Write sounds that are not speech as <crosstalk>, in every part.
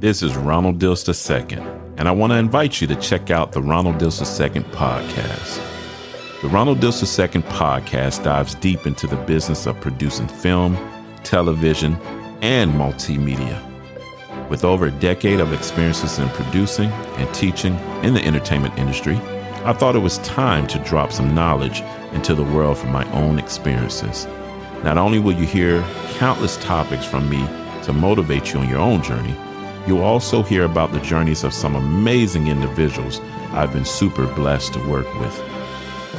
This is Ronald Dills II, and I want to invite you to check out the Ronald Dills II podcast. The Ronald Dills II podcast dives deep into the business of producing film, television, and multimedia. With over a decade of experiences in producing and teaching in the entertainment industry, I thought it was time to drop some knowledge into the world from my own experiences. Not only will you hear countless topics from me to motivate you on your own journey, you'll also hear about the journeys of some amazing individuals I've been super blessed to work with.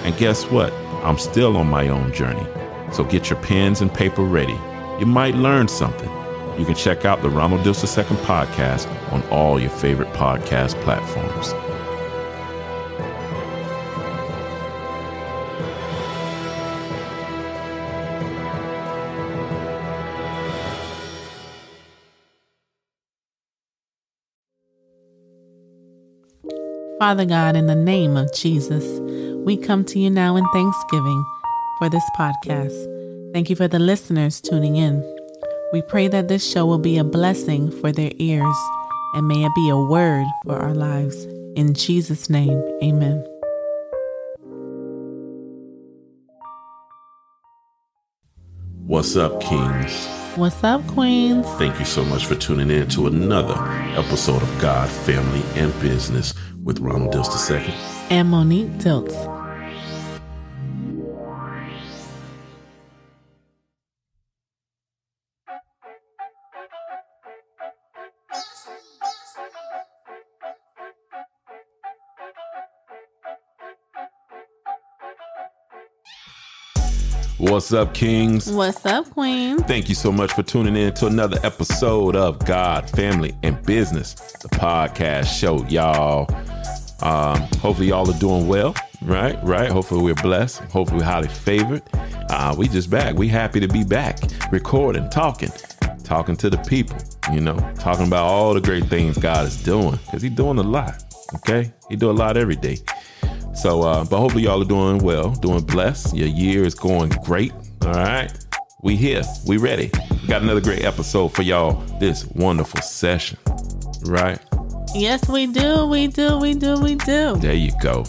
And guess what? I'm still on my own journey. So get your pens and paper ready. You might learn something. You can check out the Ronald Dills II podcast on all your favorite podcast platforms. Father God, in the name of Jesus, we come to you now in thanksgiving for this podcast. Thank you for the listeners tuning in. We pray that this show will be a blessing for their ears and may it be a word for our lives. In Jesus' name, amen. What's up, Kings? What's up, Queens? Thank you so much for tuning in to another episode of God, Family, and Business with Ronald Dills II. And Monique Dills. What's up, Kings? What's up, Queen? Thank you so much for tuning in to another episode of God, Family, and Business, the podcast show, y'all. Um, hopefully, y'all are doing well, right? Right? Hopefully, we're blessed. Hopefully, we're highly favored. Uh, we just back. We happy to be back, recording, talking, talking to the people. You know, talking about all the great things God is doing because He's doing a lot. Okay, He do a lot every day. So, uh, but hopefully y'all are doing well, doing blessed. Your year is going great. All right. We here. We ready. We got another great episode for y'all this wonderful session. Right? Yes, we do. We do. We do. We do. There you go.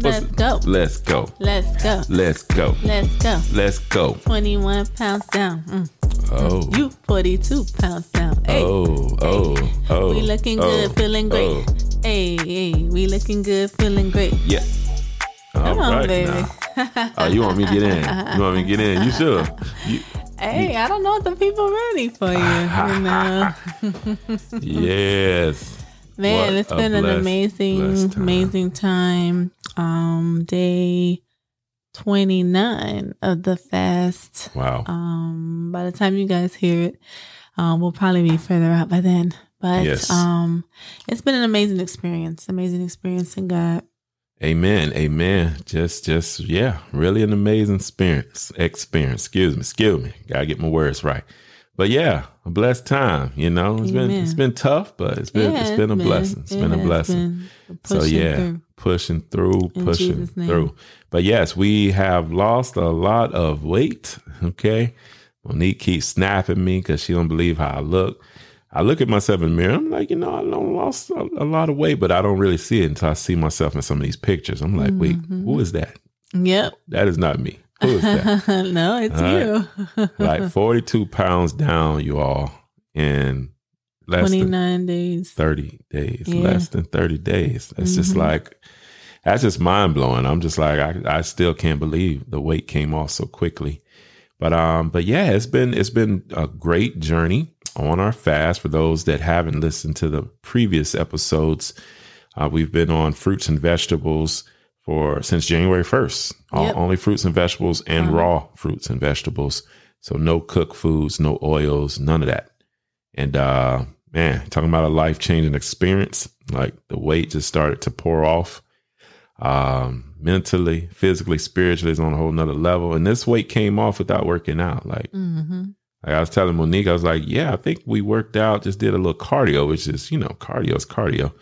Let's go. Let's go. Let's go. Let's go. Let's go. Let's go. 21 pounds down. Mm. Oh. You 42 pounds down. Hey. Oh, oh, oh. We looking oh, good, feeling great. oh. Hey, hey, we looking good, feeling great. Yeah. All Come on, baby. Oh, you want me to get in? You want me to get in? You sure? You, Hey, I don't know if the people ready for you. you <laughs> know? yes. Man, What it's been an amazing, time. amazing time. Um, day 29 of the fast. Wow. Um, by the time you guys hear it, um, we'll probably be further out by then. But Yes. um, it's been an amazing experience. Amazing experience in God. Amen. Amen. Just, just, yeah, really an amazing experience. Experience. Excuse me. Excuse me. Gotta get my words right. But yeah, a blessed time. You know, it's been it's been tough, but it's been Yeah, it's been a blessing. It's It been a blessing. been So yeah, through. pushing through, In pushing through. But yes, we have lost a lot of weight. Okay, Monique keeps snapping me because she don't believe how I look. I look at myself in the mirror. I'm like, you know, I lost a, a lot of weight, but I don't really see it until I see myself in some of these pictures. I'm like, wait, Mm-hmm. who is that? Yep. That is not me. Who is that? <laughs> no, it's All you. like <laughs> 42 pounds down, you all, in less than 29 days. 30 days, Yeah. less than 30 days. That's just Mhm. like, that's just mind blowing. I'm just like, I, I still can't believe the weight came off so quickly. But, um, but yeah, it's been, it's been a great journey on our fast. For those that haven't listened to the previous episodes, uh, we've been on fruits and vegetables for since January 1st. Yep. Only fruits and vegetables and Uh-huh. raw fruits and vegetables. So no cooked foods, no oils, none of that. And uh man, talking about a life changing experience. Like the weight just started to pour off. Um, mentally, physically, spiritually is on a whole nother level. And this weight came off without working out. Like, hmm like I was telling Monique, I was like, yeah, I think we worked out, just did a little cardio, which is, you know, cardio is cardio.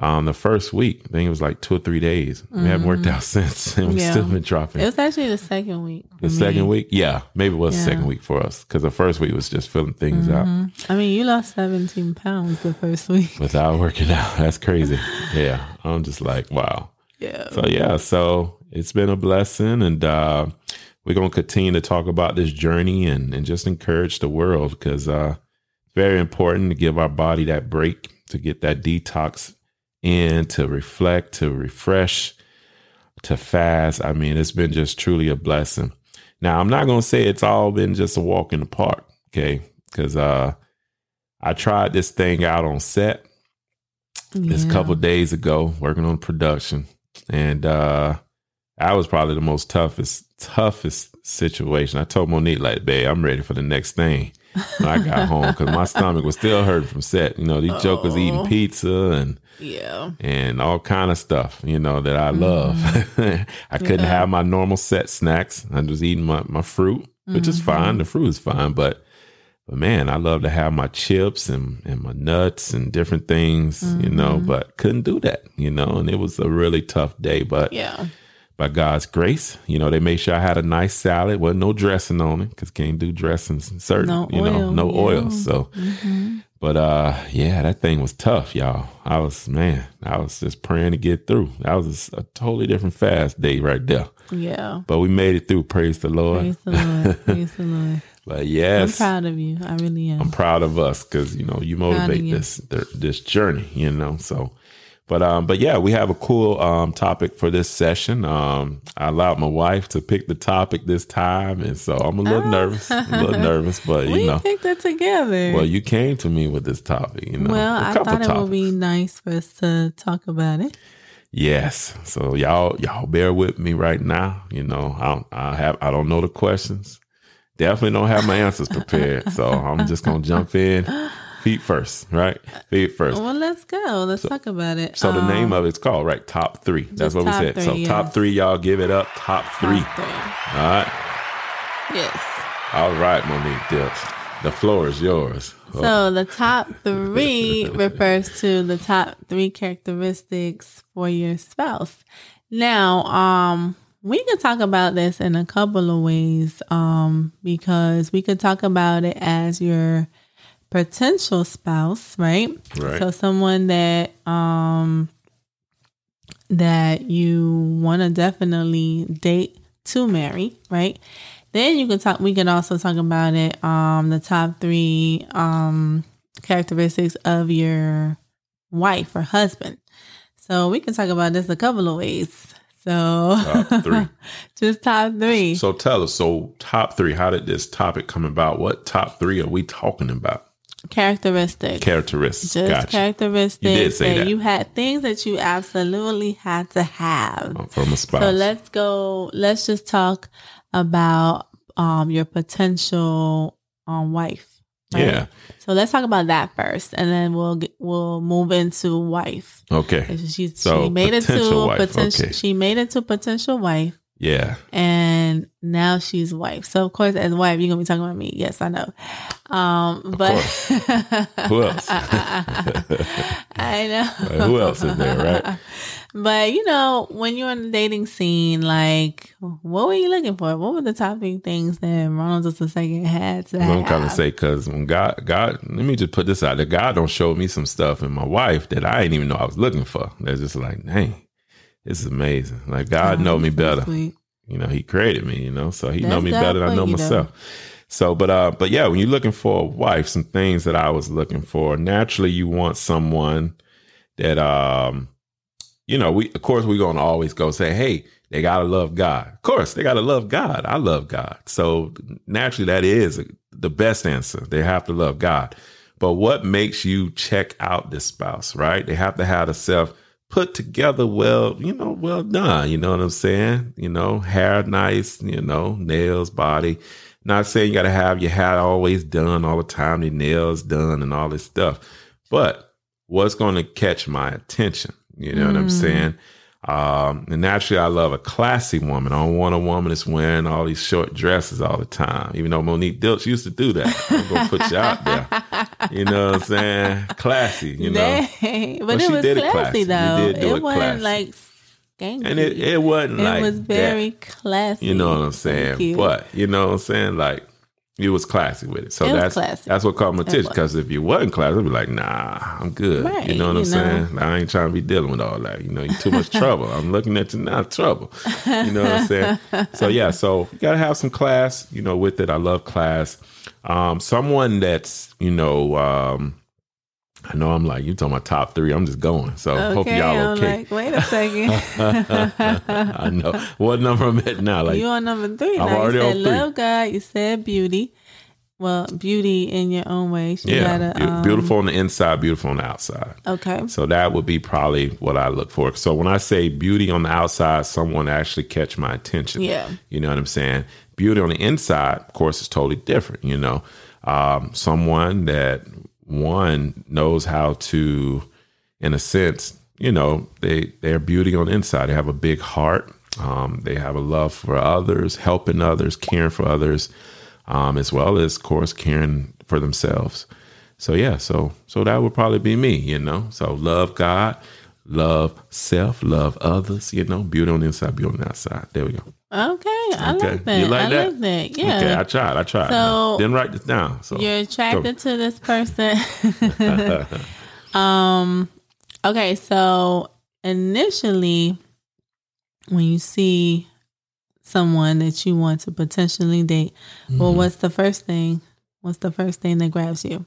um, the first week. I think it was like two or three days. We haven't worked out <laughs> since, and we Mm-hmm. Yeah. still been dropping. It was actually the second week. the me. second week, yeah, maybe it was the second week for us because the first week was just filling things out I mean, you lost 17 pounds the first <laughs> week. without working out. <laughs> That's crazy. yeah, I'm just like, wow. Yeah. So yeah, so it's been a blessing, and uh, we're gonna continue to talk about this journey and and just encourage the world because uh, it's very important to give our body that break to get that detox in, to reflect, to refresh, to fast. I mean, it's been just truly a blessing. Now, I'm not gonna say it's all been just a walk in the park, okay? Because uh, I tried this thing out on set this Yeah. couple days ago working on production and uh that was probably the most toughest toughest situation i told monique like babe i'm ready for the next thing when i got <laughs> home because my stomach was still hurting from set you know these jokers eating Oh. pizza and Yeah. and all kind of stuff you know that i love mm-hmm. <laughs> i couldn't Yeah. have my normal set snacks i was eating my, my fruit which is mm-hmm. fine the fruit is fine but but man, I love to have my chips and, and my nuts and different things, you know, mm-hmm. but couldn't do that, you know, and it was a really tough day. But Yeah. By God's grace, you know, they made sure I had a nice salad, wasn't no dressing on it because can't do dressings certain, No you know, no yeah. oil. So, but uh, yeah, that thing was tough, y'all. I was, man, I was just praying to get through. That was a, a totally different fast day right there. Yeah. But we made it through. Praise the Lord. Praise the Lord. <laughs> Praise the Lord. But yes, I'm proud of you. I really am. I'm proud of us because you know you motivate this this journey, you know. So, but um, but yeah, we have a cool um topic for this session. Um, I allowed my wife to pick the topic this time, and so I'm a little nervous, a little <laughs> nervous, but you know, We picked it together. well, you came to me with this topic, you know. Well, I thought it topics. would be nice for us to talk about it. Yes. So y'all y'all bear with me right now. You know, I don't, I have I don't know the questions. Definitely don't have my answers prepared. So I'm just gonna jump in <laughs> feet first, right? Feet first. Well, let's go. Let's talk about it. So the Um, name of it's called right top three. That's what we said. so three, top three, y'all give it up. Top three. top three. All right. Yes. All right, Monique Dills. The floor is yours. Oh, So the top three <laughs> refers to the top three characteristics for your spouse. Now, um, we could talk about this in a couple of ways, um, because we could talk about it as your potential spouse, right? Right. So someone that um that you want to definitely date to marry, right? Then you can talk. We can also talk about it. Um, the top three um characteristics of your wife or husband. So we can talk about this a couple of ways. So Top three. <laughs> just top three So tell us. So top three. How did this topic come about? What top three are we talking about? Characteristics. Characteristics. just gotcha. characteristics You did say that. you had things that you absolutely had to have. From a spouse. So let's go. Let's just talk about um your potential um wife. right? Yeah. So let's talk about that first, and then we'll get, we'll move into wife. Okay. She So, she made it potential to wife, potential. okay. She made it to potential wife, Yeah. and now she's wife. So of course, as wife, you're gonna be talking about me. Yes, I know. Um, but Who else? <laughs> I know. <laughs> Like, who else is there, right? <laughs> But you know, when you're on the dating scene, like, what were you looking for? What were the top three things that Ronald just a second had to I'm have? kind of say because when God, God, let me just put this out there. God don't show me some stuff in my wife that I didn't even know I was looking for. They're just like, dang, this is amazing. Like God Oh, know me better. sweet. You know, He created me. You know, so He know me better than I know myself. So, but uh, but yeah, when you're looking for a wife, some things that I was looking for. Naturally, you want someone that um, you know, we of course we're gonna always go say, hey, they gotta love God. Of course, they gotta love God. I love God. So naturally, that is the best answer. They have to love God. But what makes you check out this spouse, right? They have to have the self put together well, you know, well done. You know what I'm saying? You know, hair nice, you know, nails, body. Not saying you got to have your hair always done all the time, your nails done, and all this stuff. But what's going to catch my attention? You know what I'm Mm. saying? Um, and naturally, I love a classy woman. I don't want a woman that's wearing all these short dresses all the time. Even though Monique Dills used to do that, I'm gonna put you out there. <laughs> You know what I'm saying? Classy, you know. Dang. But it was classy, You though. did do it, wasn't classy. like skanky. and it, it wasn't It like was very that. classy. You know what I'm saying? But you know what I'm saying? Like you was classy with it. So It that's classy. that's what caught my attention. Because if you wasn't classy, I'd be like, nah, I'm good. Right, you know what I'm know. saying? I ain't trying to be dealing with all that. You know, you're too much trouble. I'm looking at you now, trouble. You know what I'm saying? So yeah, so you gotta have some class, you know, with it. I love class. Um, someone that's, you know, um, I know I'm like, you talking about top three. I'm just going. So hope y'all okay. like, wait a second. <laughs> I know. What number I'm at now? Like you on number three. I'm now. already you said on three. love God. You said beauty. Well, beauty in your own way. She Yeah, gotta, um, beautiful on the inside, beautiful on the outside. Okay. So that would be probably what I look for. So when I say beauty on the outside, someone actually catch my attention. Yeah. You know what I'm saying? Beauty on the inside, of course, is totally different. You know, um, someone that one knows how to, in a sense, you know, they they're beauty on the inside. They have a big heart. Um, they have a love for others, helping others, caring for others, um, as well as, of course, caring for themselves. So yeah, so so that would probably be me, you know. So love God, love self, love others, you know, beauty on the inside, beauty on the outside. There we go. Okay. I Okay. like that. You like I that? like that. Yeah. Okay, I tried, I tried. So- Didn't write this down. So You're attracted to this person. <laughs> um okay, so initially when you see someone that you want to potentially date, Mm-hmm. well what's the first thing? What's the first thing that grabs you?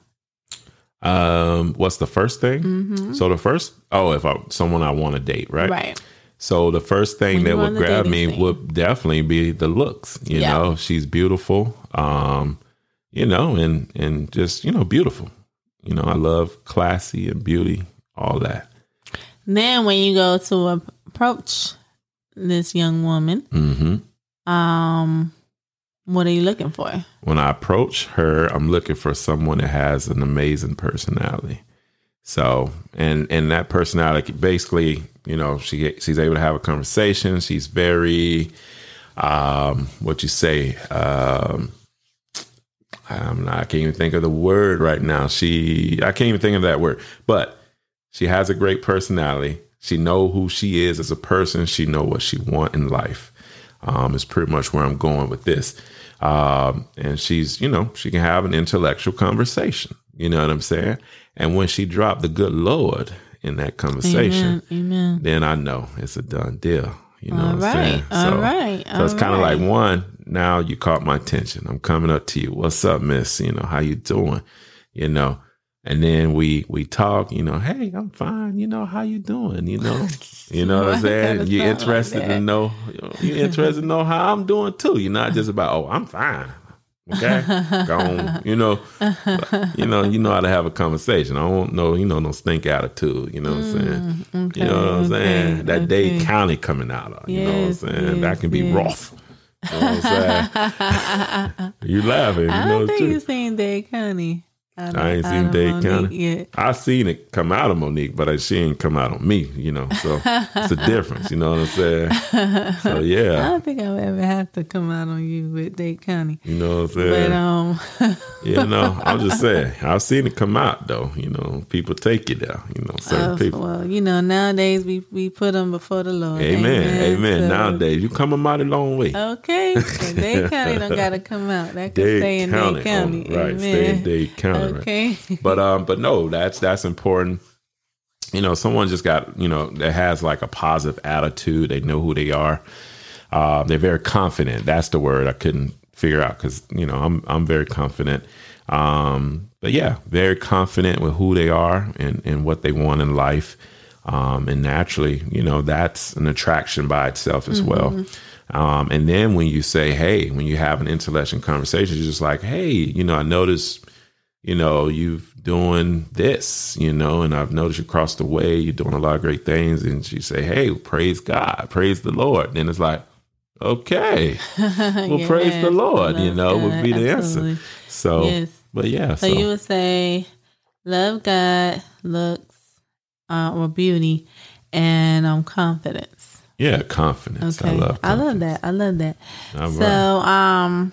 Um what's the first thing? Mhm. So the first oh, if I someone I want to date, right? Right. So the first thing When that would grab me scene. would definitely be the looks. You Yeah. know, she's beautiful. Um, you know, and and just, you know, beautiful. You know, I love classy and beauty, all that. Then when you go to approach this young woman, hmm um what are you looking for? When I approach her, I'm looking for someone that has an amazing personality. So, and and that personality basically, you know, she she's able to have a conversation. She's very um what you say, um I'm not, I can't even think of the word right now. She I can't even think of that word. But she has a great personality. She know who she is as a person. She know what she want in life. Um, is pretty much where I'm going with this. Um, and she's, you know, she can have an intellectual conversation. You know what I'm saying? And when she dropped the good Lord in that conversation, Amen. Amen. then I know it's a done deal. You know All what I'm saying? right. All right. So it's kind of right. like one, now you caught my attention. I'm coming up to you. What's up, miss? You know, how you doing? You know, and then we we talk, you know, hey, I'm fine. You know, how you doing? You know, you know what I'm <laughs> saying? You sound like interested that? to know you interested to know how I'm doing too. You're not just about, oh, I'm fine. Okay. Gone, you know, you know, you know how to have a conversation. I don't know, you know, no stink attitude, you know what I'm saying? Mm, okay, You know what I'm saying? okay, That Dade okay. County coming out. You know what I'm Yes, saying? that can be yes. rough. You know what I'm saying? <laughs> you laughing. You I know don't it's think true. you've seen Dade County. Out I ain't seen Dade County. yet. I seen it come out of Monique, but I, she ain't come out on me, you know. So it's a difference, you know what I'm saying? <laughs> So yeah. I don't think I'll ever have to come out on you with Dade County. you know what I'm But saying? um, <laughs> you know, I'm just saying. I've seen it come out though. You know, people take you there. You know, certain uh, people. well, you know, nowadays we we put them before the Lord. Amen. Amen. So- Nowadays, you come a mighty long way. Okay, so Dade County don't got to <laughs> come out. That can Dade stay in County, Dade County. oh, right? Stay in Dade County, Okay. <laughs> but um but no that's that's important. You know someone just got you know that has like a positive attitude. They know who they are. Uh, they're very confident. That's the word i couldn't figure out because you know i'm i'm very confident. Um but yeah very confident with who they are and and what they want in life. Um and naturally you know that's an attraction by itself as well. Um and then when you say hey when you have an intellectual conversation you're just like hey you know i noticed you know, you've doing this, you know, and I've noticed across the way, you're doing a lot of great things. And she say, Hey, praise God, praise the Lord. Then it's like, okay, <laughs> well, praise the Lord, you know, would be the absolutely. answer. So, Yes. but yeah, So so, you would say love God, looks, uh, or beauty, and um, confidence. Yeah, confidence. Okay. I love. I love that. I love that. All so, right. um,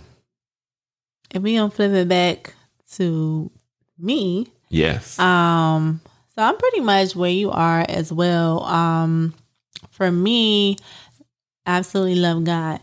if we don't flip it back to me, yes. um, so I'm pretty much where you are as well. Um, for me, absolutely love God.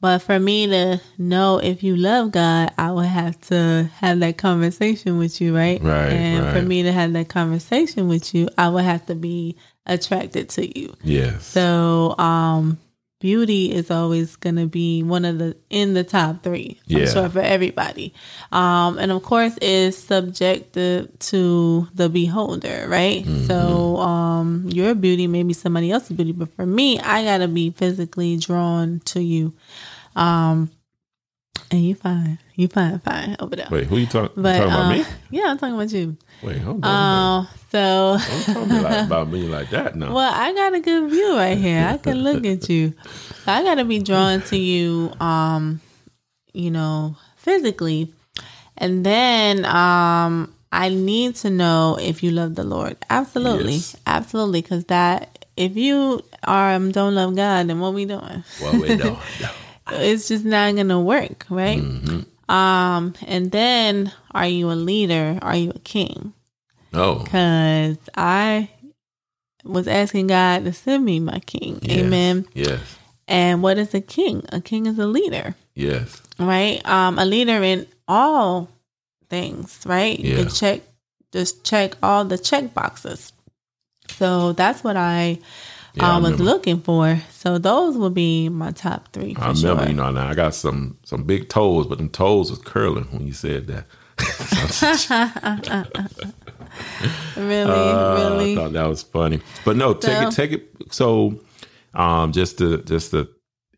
But for me to know if you love God, I would have to have that conversation with you, right? Right, And for me to have that conversation with you, I would have to be attracted to you. yes. So, um, beauty is always going to be one of the in the top three. Yeah. I'm sure for everybody. Um, and of course, is subjective to the beholder, right? Mm-hmm. So, um, your beauty may be somebody else's beauty, but for me, I got to be physically drawn to you. Um, and you fine, you fine, fine over there. Wait, who you talk, but talking about? uh, me? yeah, I'm talking about you. Wait, hold on. Uh, so. Don't talk like, about me <laughs> like that. No. Well, I got a good view right here. I can look at you. <laughs> I got to be drawn to you, um, you know, physically. And then um, I need to know if you love the Lord. Absolutely. Yes. Absolutely. Because that, if you um, don't love God, then what we doing? What we doing? <laughs> It's just not to work, right? Mm-hmm. Um, and then are you a leader? Are you a king? No. because I was asking God to send me my king. Yes. Amen. Yes. And what is a king? A king is a leader, Yes. right? Um, a leader in all things, right? You Yeah. can check, just check all the check boxes. So that's what I Yeah, I um, was looking for. So those will be my top three. I remember, sure. you know, now I got some some big toes, but them toes was curling when you said that. <laughs> really, Uh, really. I thought that was funny. But no, take it, take it. So, um, just to just to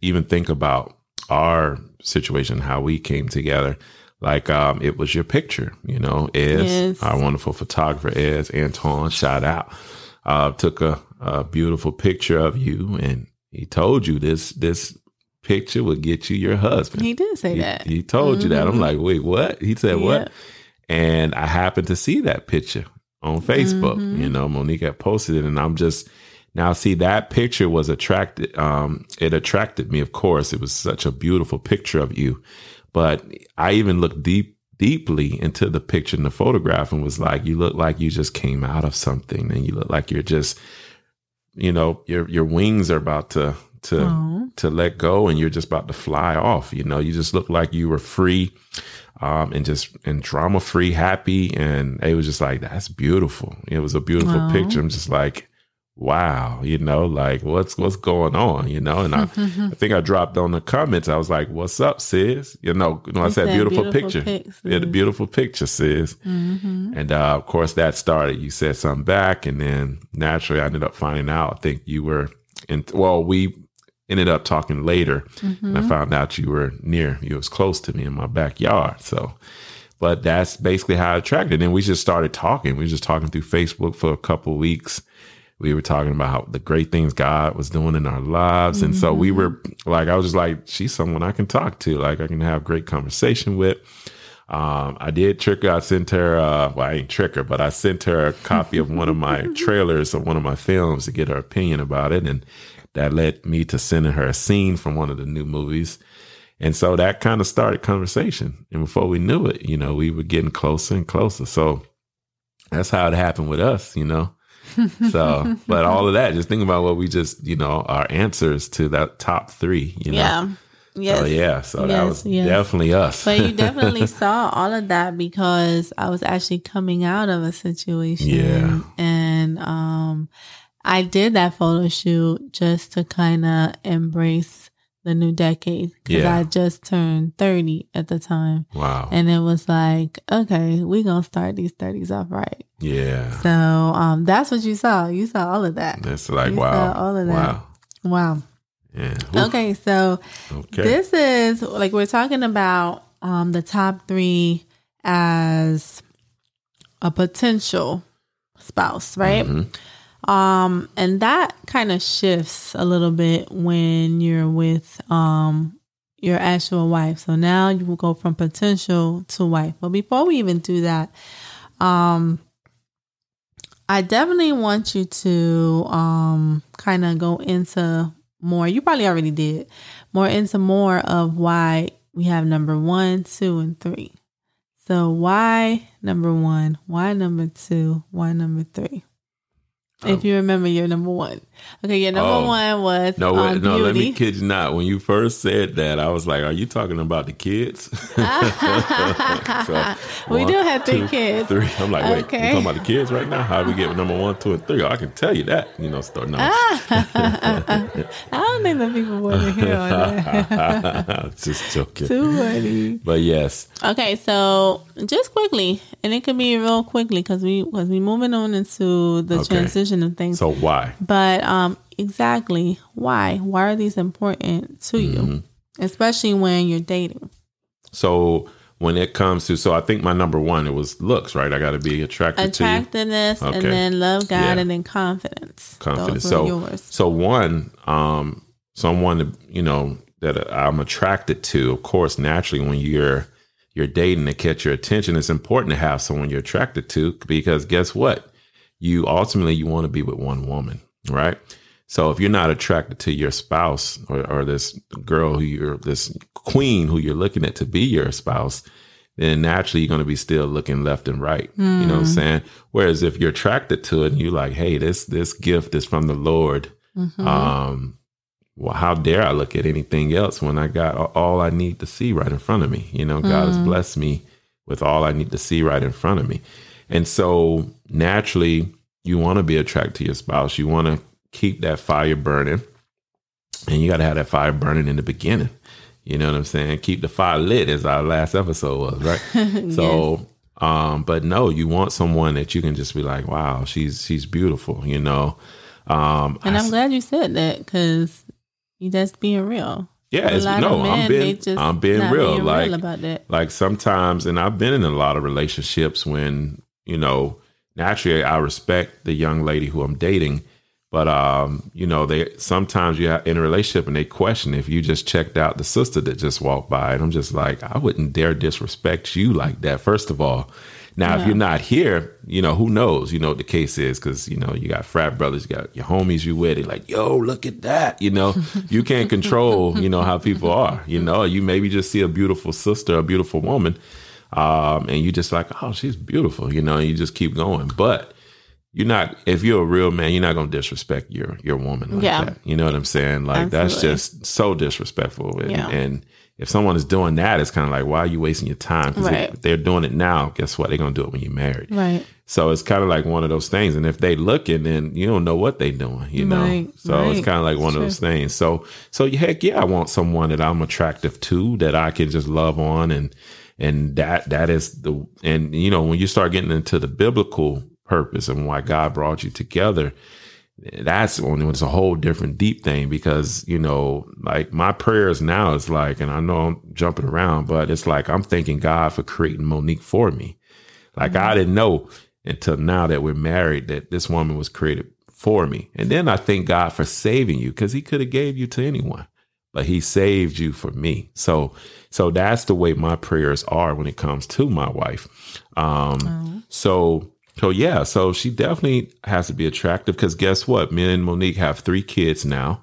even think about our situation, how we came together. Like, um, it was your picture, you know, Ez, Yes. our wonderful photographer, Ez Antoine, shout out, uh, took a, a beautiful picture of you, and he told you this this picture would get you your husband. he did say He, that. he told you that. I'm like, wait, what? He said what? And I happened to see that picture on Facebook. Mm-hmm. You know, Monique had posted it, and I'm just now see that picture was attracted. Um, it attracted me. Of course, it was such a beautiful picture of you. But I even looked deep, deeply into the picture and the photograph, and was like, you look like you just came out of something, and you look like you're just, you know, your your wings are about to to Aw. to let go and you're just about to fly off. You know, you just look like you were free, um, and just and drama free, happy. And it was just like, that's beautiful. It was a beautiful Wow. picture. I'm just like, wow, you know, like what's what's going on, you know? And I, <laughs> I think I dropped on the comments. I was like, "What's up, sis?" You know, you know I said, said "Beautiful, beautiful picture." pics, yeah, the beautiful picture, sis. Mhm. And uh, of course, that started. You said something back, and then naturally, I ended up finding out. I think you were in. Well, we ended up talking later, and I found out you were near. You was close to me in my backyard. So, but that's basically how I attracted. And we just started talking. We were just talking through Facebook for a couple weeks. We were talking about how the great things God was doing in our lives, and so we were like, I was just like, she's someone I can talk to. Like I can have great conversation with. Um, I did trick her. I sent her, uh, well, I ain't trick her, but I sent her a copy of one of my <laughs> trailers of one of my films to get her opinion about it. And that led me to sending her a scene from one of the new movies. And so that kind of started conversation. And before we knew it, you know, we were getting closer and closer. So that's how it happened with us, you know? So, but all of that, just think about what we just, you know, our answers to that top three, you know? Yeah. Yes. So, yeah. So that was yes. definitely us. But you definitely <laughs> saw all of that because I was actually coming out of a situation. Yeah. And um I did that photo shoot just to kind of embrace the new decade because Yeah. I just turned 30 at the time. wow. And it was like, okay, we're going to start these 30s off right. yeah. So um that's what you saw. You saw all of that. That's like, You wow. saw all of that. Wow. Wow. Yeah. Oof. Okay. So Okay. this is like we're talking about um the top three as a potential spouse, right? Mhm. Um, and that kind of shifts a little bit when you're with um your actual wife. So now you will go from potential to wife. But before we even do that, um I definitely want you to um kind of go into more. You probably already did more into more of why we have number one, two, and three. So why number one? Why number two? Why number three? If um, you remember you're number one. Okay, your number Oh. one was No, um, no, let me kid you not. When you first said that, I was like, "Are you talking about the kids?" <laughs> So, <laughs> we one, do have three two, kids. Three. I'm like, wait, Okay. you talking about the kids right now? How do we get number one, two, and three? Oh, I can tell you that. You know, start now. <laughs> I don't think the people want to hear all that. Just joking. Too funny. But yes, Okay, so just quickly, and it could be real quickly because we because we moving on into the Okay. transition of things. so why? But um, exactly why? Why are these important to Mm-hmm. you, especially when you're dating? So when it comes to, so I think my number one it was looks, right? I got to be attracted to you. Attractiveness, and then love God, Yeah. and then confidence. confidence. So, yours. so one, um, someone that, you know that I'm attracted to. Of course, naturally, when you're you're dating to catch your attention, it's important to have someone you're attracted to because guess what? You ultimately you want to be with one woman, right? So if you're not attracted to your spouse or, or this girl who you're this queen who you're looking at to be your spouse, then naturally you're going to be still looking left and right. You know what I'm saying? Whereas if you're attracted to it and you're like, hey, this this gift is from the Lord, Mhm. um, well, how dare I look at anything else when I got all I need to see right in front of me? You know, God has blessed me with all I need to see right in front of me. And so naturally, you want to be attracted to your spouse. You want to keep that fire burning. And you got to have that fire burning in the beginning. You know what I'm saying? Keep the fire lit, as our last episode was, right? <laughs> So, um, but no, you want someone that you can just be like, wow, she's she's beautiful, you know. Um, and I I'm glad you said that because you just being real. Yeah, it's, no, of I'm men, being I'm being real. being like real about that. like sometimes, and I've been in a lot of relationships when you know naturally I respect the young lady who I'm dating, but um, you know they sometimes you have in a relationship and they question if you just checked out the sister that just walked by, and I'm just like I wouldn't dare disrespect you like that. First of all. Now, if you're not here, you know, who knows, you know, what the case is because, you know, you got frat brothers, you got your homies you with, they like, yo, look at that. You know, <laughs> you can't control, you know, how people are, you know, you maybe just see a beautiful sister, a beautiful woman, um, and you just like, oh, she's beautiful, you know, and you just keep going. But you're not, if you're a real man, you're not going to disrespect your, your woman like Yeah. that. You know what I'm saying? Like, that's just so disrespectful. And, Yeah. and if someone is doing that, it's kind of like, why are you wasting your time? Because Right. if they're doing it now, guess what? They're going to do it when you're married. Right. So it's kind of like one of those things. And if they looking, then you don't know what they're doing, you know. Right, so it's kind of like one of those things. So so heck yeah, I want someone that I'm attractive to that I can just love on and and that that is the and you know when you start getting into the biblical purpose and why God brought you together, that's when it's a whole different deep thing because you know like my prayers now is like and i know i'm jumping around but it's like i'm thanking god for creating monique for me. Like i mm-hmm. didn't know until now that we're married that this woman was created for me. And then i thank god for saving you because he could have gave you to anyone but he saved you for me. So so that's the way my prayers are when it comes to my wife um so so yeah, so she definitely has to be attractive because guess what? Me and Monique have three kids now.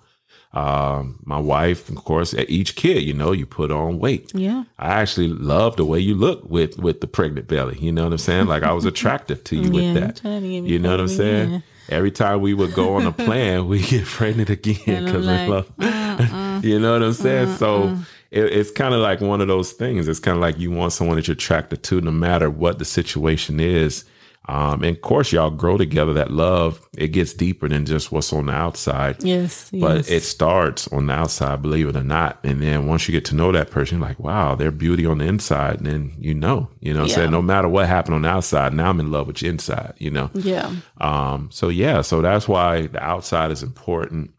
Um, my wife, of course, at each kid, you know, you put on weight. Yeah. I actually love the way you look with with the pregnant belly. You know what I'm saying? Like I was attractive to you Yeah, with that. trying to get me You know what I'm saying? again. Every time we would go on a <laughs> plan, we get pregnant again because like, we love. <laughs> you know what I'm saying? So it, it's kind of like one of those things. It's kind of like you want someone that you're attracted to, no matter what the situation is. Um, and of course, y'all grow together. That love it gets deeper than just what's on the outside. Yes. But yes. it starts on the outside, believe it or not. And then once you get to know that person, you're like, wow, they're beauty on the inside. And then you know, you know what I'm Yeah. saying? No matter what happened on the outside, now I'm in love with you inside, you know? yeah. Um, so yeah, so that's why the outside is important.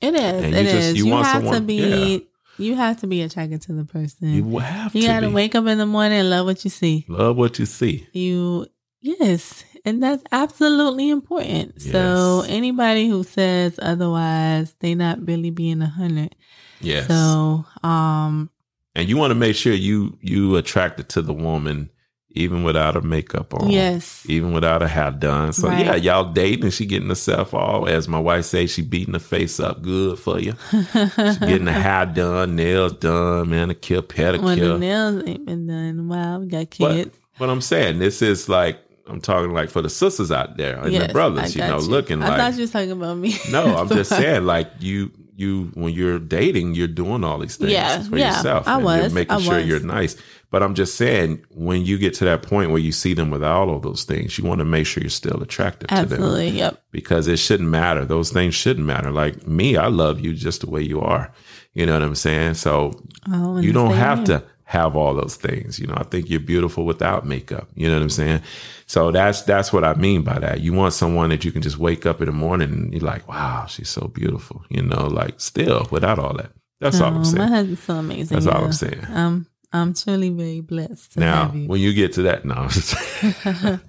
It is. And It you just- is. you You, want have to someone- be. You have to be attracted to the person. You You, have to gotta be. wake up in the morning and love what you see. love what you see. You yes, and that's absolutely important. So anybody who says otherwise, they not really being a hundred. Yes. So um and you want to make sure you you attracted to the woman even without her makeup on. Yes. Even without her hair done. So Right. yeah, y'all dating and she getting herself all, as my wife say, she beating the face up good for you. she <laughs> getting the hair done, nails done, man, a kill pedicure. When the nails ain't been done, wow, we got kids. but I'm saying this is like I'm talking like for the sisters out there and yes, the brothers, you know, looking I like thought you was talking about me. no, <laughs> I'm just saying like you you when you're dating, you're doing all these things Yeah, for yeah, yourself. I and You're was, making I sure was. you're nice. But I'm just saying when you get to that point where you see them with all of those things, you want to make sure you're still attractive to them Absolutely. Yep. because it shouldn't matter. Those things shouldn't matter. Like me, I love you just the way you are. You know what I'm saying? So Oh, you don't have to have all those things. You know, I think you're beautiful without makeup. You know what I'm saying? So that's that's what I mean by that. You want someone that you can just wake up in the morning and you're like, wow, she's so beautiful. You know, like still without all that. That's all I'm saying. my husband's so amazing. That's all. I'm saying. Um, I'm truly very blessed Now, you. when you get to that, no, <laughs>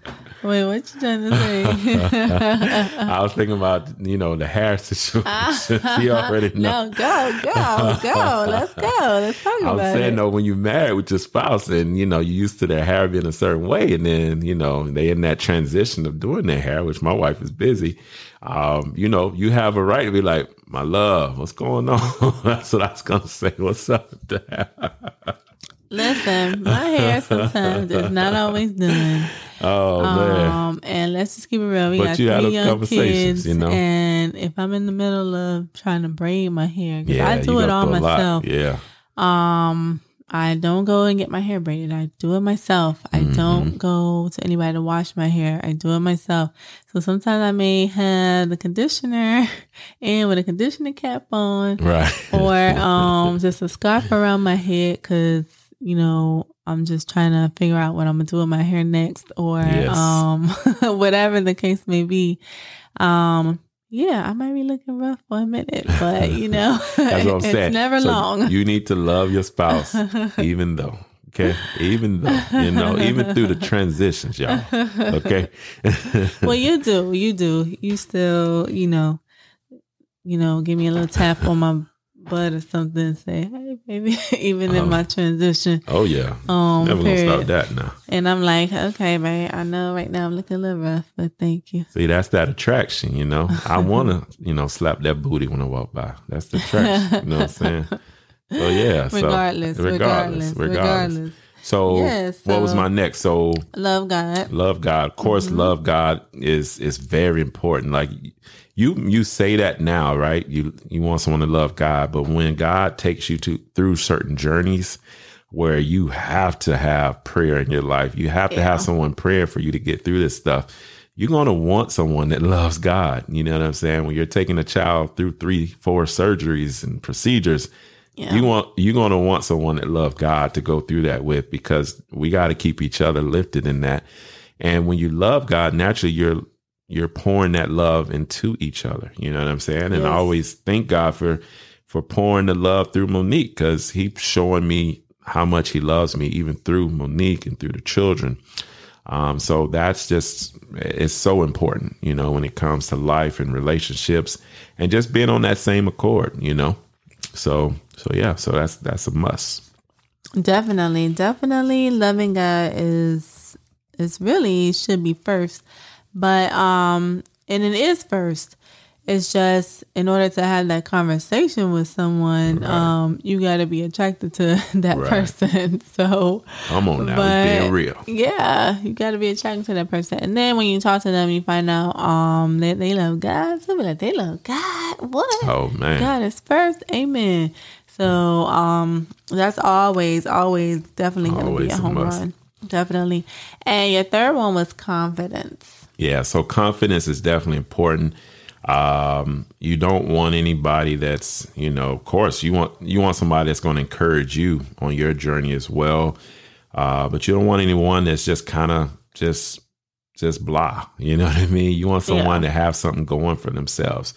Wait, what you trying to say? <laughs> I was thinking about you know the hair situation. <laughs> you already know. no, go, go, go. Let's go. Let's talk I'm about saying it. though, when you're married with your spouse and you know you're used to their hair being a certain way, and then you know they in that transition of doing their hair, which my wife is busy. Um, you know, you have a right to be like, "My love, what's going on?" That's what I was gonna say. What's up with the hair? Listen, my hair sometimes is not always done. Oh man, Um, and let's just keep it real. We But got you three young kids, you know? and if I'm in the middle of trying to braid my hair, because yeah, I do it all through a lot. myself. Yeah, Um, I don't go and get my hair braided. I do it myself. I Mm-hmm. don't go to anybody to wash my hair. I do it myself. So sometimes I may have the conditioner <laughs> and with a conditioner cap on, right. <laughs> or um just a scarf around my head because you know I'm just trying to figure out what I'm gonna do with my hair next, or Yes. um <laughs> whatever the case may be. Um, yeah, I might be looking rough for a minute, but you know, <laughs> That's what I'm <laughs> it's saying. never So long. You need to love your spouse, even though. Okay, even though you know, even through the transitions, y'all. Okay. well, you do, you do. You still, you know, you know, give me a little tap on my butt or something. and Say, hey, baby, <laughs> even in Uh-huh. my transition. oh yeah. Um, Never gonna stop that now. And I'm like, okay, babe, I know right now I'm looking a little rough, but thank you. See, that's that attraction, you know. <laughs> I want to, you know, slap that booty when I walk by. That's the attraction. You know what I'm saying? <laughs> So yeah. So, Regardless, regardless, regardless. So Yes, what was my next? So Love God. love God. Of course, Mm-hmm. love God is is very important. Like you you say that now, right? You you want someone to love God, but when God takes you to through certain journeys where you have to have prayer in your life, you have to have someone praying for you to get through this stuff. You're gonna want someone that loves God. You know what I'm saying? When you're taking a child through three, four surgeries and procedures, Yeah. you want you're gonna want someone that love God to go through that with because we got to keep each other lifted in that. And when you love God, naturally you're you're pouring that love into each other. You know what I'm saying? And I always thank God for for pouring the love through Monique because He's showing me how much He loves me, even through Monique and through the children. Um, so that's just it's so important, you know, when it comes to life and relationships and just being on that same accord, you know. So so yeah, so that's that's a must. Definitely, definitely loving God is is really should be first. But um and it is first. It's just in order to have that conversation with someone, um, you gotta be attracted to <laughs> that Right. person. <laughs> So Come on now, But- being real. yeah, you got to be attracted to that person. And then when you talk to them, you find out um that they love God. So be like, they love God. What? Oh man. God is first. Amen. So um that's always, always definitely going to be a a home must. run. Definitely. And your third one was confidence. Yeah, so confidence is definitely important. Um, you don't want anybody that's, you know, of course, you want you want somebody that's going to encourage you on your journey as well. Uh, but you don't want anyone that's just kind of just just blah. You know what I mean? You want someone to have something going for themselves.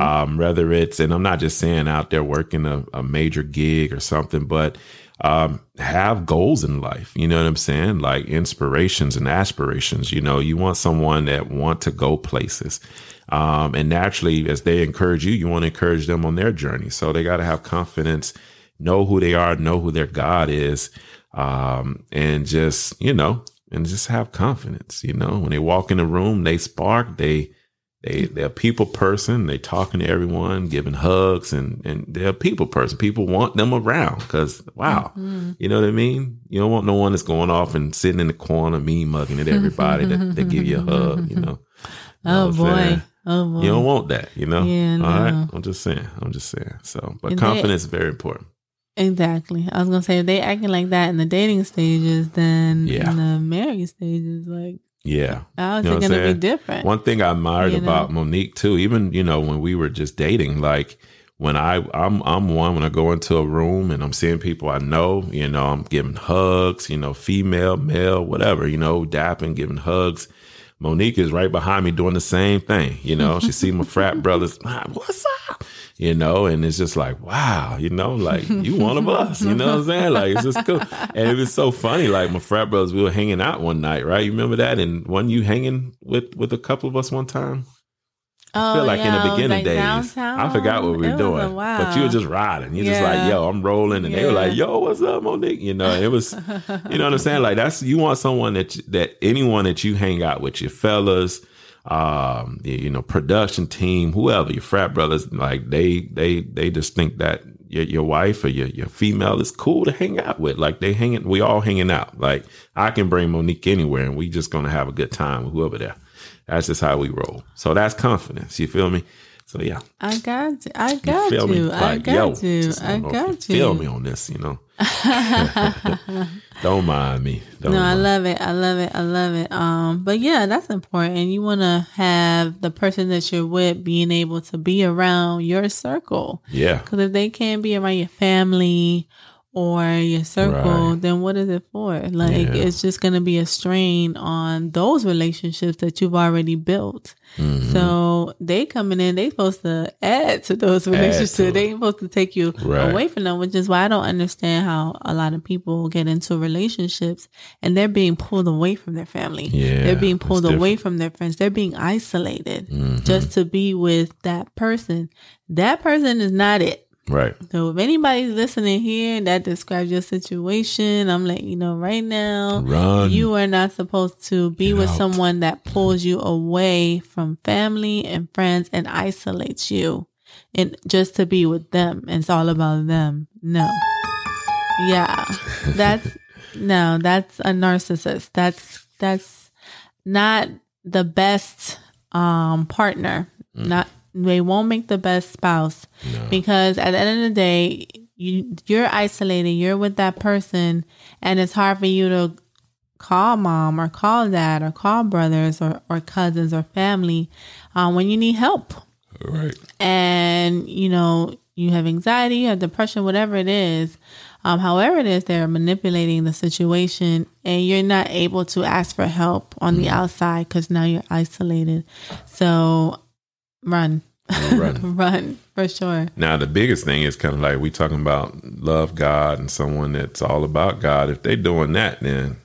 Um, whether it's, and I'm not just saying out there working a, a major gig or something, but um, have goals in life. You know what I'm saying? Like inspirations and aspirations. You know, you want someone that want to go places. Um, and naturally, as they encourage you, you want to encourage them on their journey. So they got to have confidence, know who they are, know who their God is, um, and just, you know, and just have confidence. You know, when they walk in the room, they spark. They they they're a people person. They talking to everyone, giving hugs, and and they're a people person. People want them around because wow, mm-hmm. you know what I mean. You don't want no one that's going off and sitting in the corner, me mugging at everybody that, that give you a hug. You know. <laughs> Oh boy. Oh boy. You don't want that. You know. Yeah. No. All right. I'm just saying. I'm just saying. So, but and confidence they, is very important. Exactly. I was gonna say if they acting like that in the dating stages, then yeah. in the marriage stages, like yeah. How is you know it going to be different? One thing I admired you about? Monique too, even, you know, when we were just dating, like when I, I'm, I'm one, when I go into a room and I'm seeing people I know, you know, I'm giving hugs, you know, female, male, whatever, you know, dapping, giving hugs. Monique is right behind me doing the same thing. You know, she see my frat brothers, what's up? You know, and it's just like, wow, you know, like you one of us, you know what I'm saying? Like it's just cool. And it was so funny. Like my frat brothers, we were hanging out one night, right? You remember that? And one you hanging with with a couple of us one time? I feel oh, like yeah, in the beginning like days, downtown. I forgot what we were doing, but you were just riding. You're yeah. just like, yo, I'm rolling, and yeah. they were like, yo, what's up, Monique? You know, it was, you know what I'm saying? Like that's you want someone that that anyone that you hang out with, your fellas, um, you know, production team, whoever, your frat brothers, like they they they just think that your, your wife or your, your female is cool to hang out with. Like they hanging, we all hanging out. Like I can bring Monique anywhere and we just gonna have a good time with whoever there. That's just how we roll. So that's confidence. You feel me? So yeah, I got you. I got you. Feel you. Me? Like, I got yo, you. I got you. Feel me on this, you know. <laughs> <laughs> don't mind me. Don't no, mind. I love it. I love it. I love it. Um, but yeah, that's important. And you want to have the person that you're with being able to be around your circle. Yeah. Because if they can't be around your family or your circle, right. then what is it for? Like yeah. it's just going to be a strain on those relationships that you've already built. Mm-hmm. So they coming in, they supposed to add to those relationships. To they supposed to take you right. away from them, which is why I don't understand how a lot of people get into relationships and they're being pulled away from their family. Yeah, they're being pulled away from their friends. They're being isolated mm-hmm. just to be with that person. That person is not it. Right. So if anybody's listening here that describes your situation, I'm letting you know right now, Run. you are not supposed to be Get with out. someone that pulls you away from family and friends and isolates you and just to be with them. And it's all about them. No. Yeah. <laughs> That's no, that's a narcissist. That's that's not the best um partner. Mm. Not they won't make the best spouse no. because at the end of the day, you you're isolated. You're with that person, and it's hard for you to call mom or call dad or call brothers or, or cousins or family um, when you need help. Right. And you know you have anxiety, you have depression, whatever it is. Um, however it is, they're manipulating the situation, and you're not able to ask for help on mm the outside because now you're isolated. So run. <laughs> Run. run for sure. Now the biggest thing is kind of like we talking about love God and someone that's all about God. If they doing that, then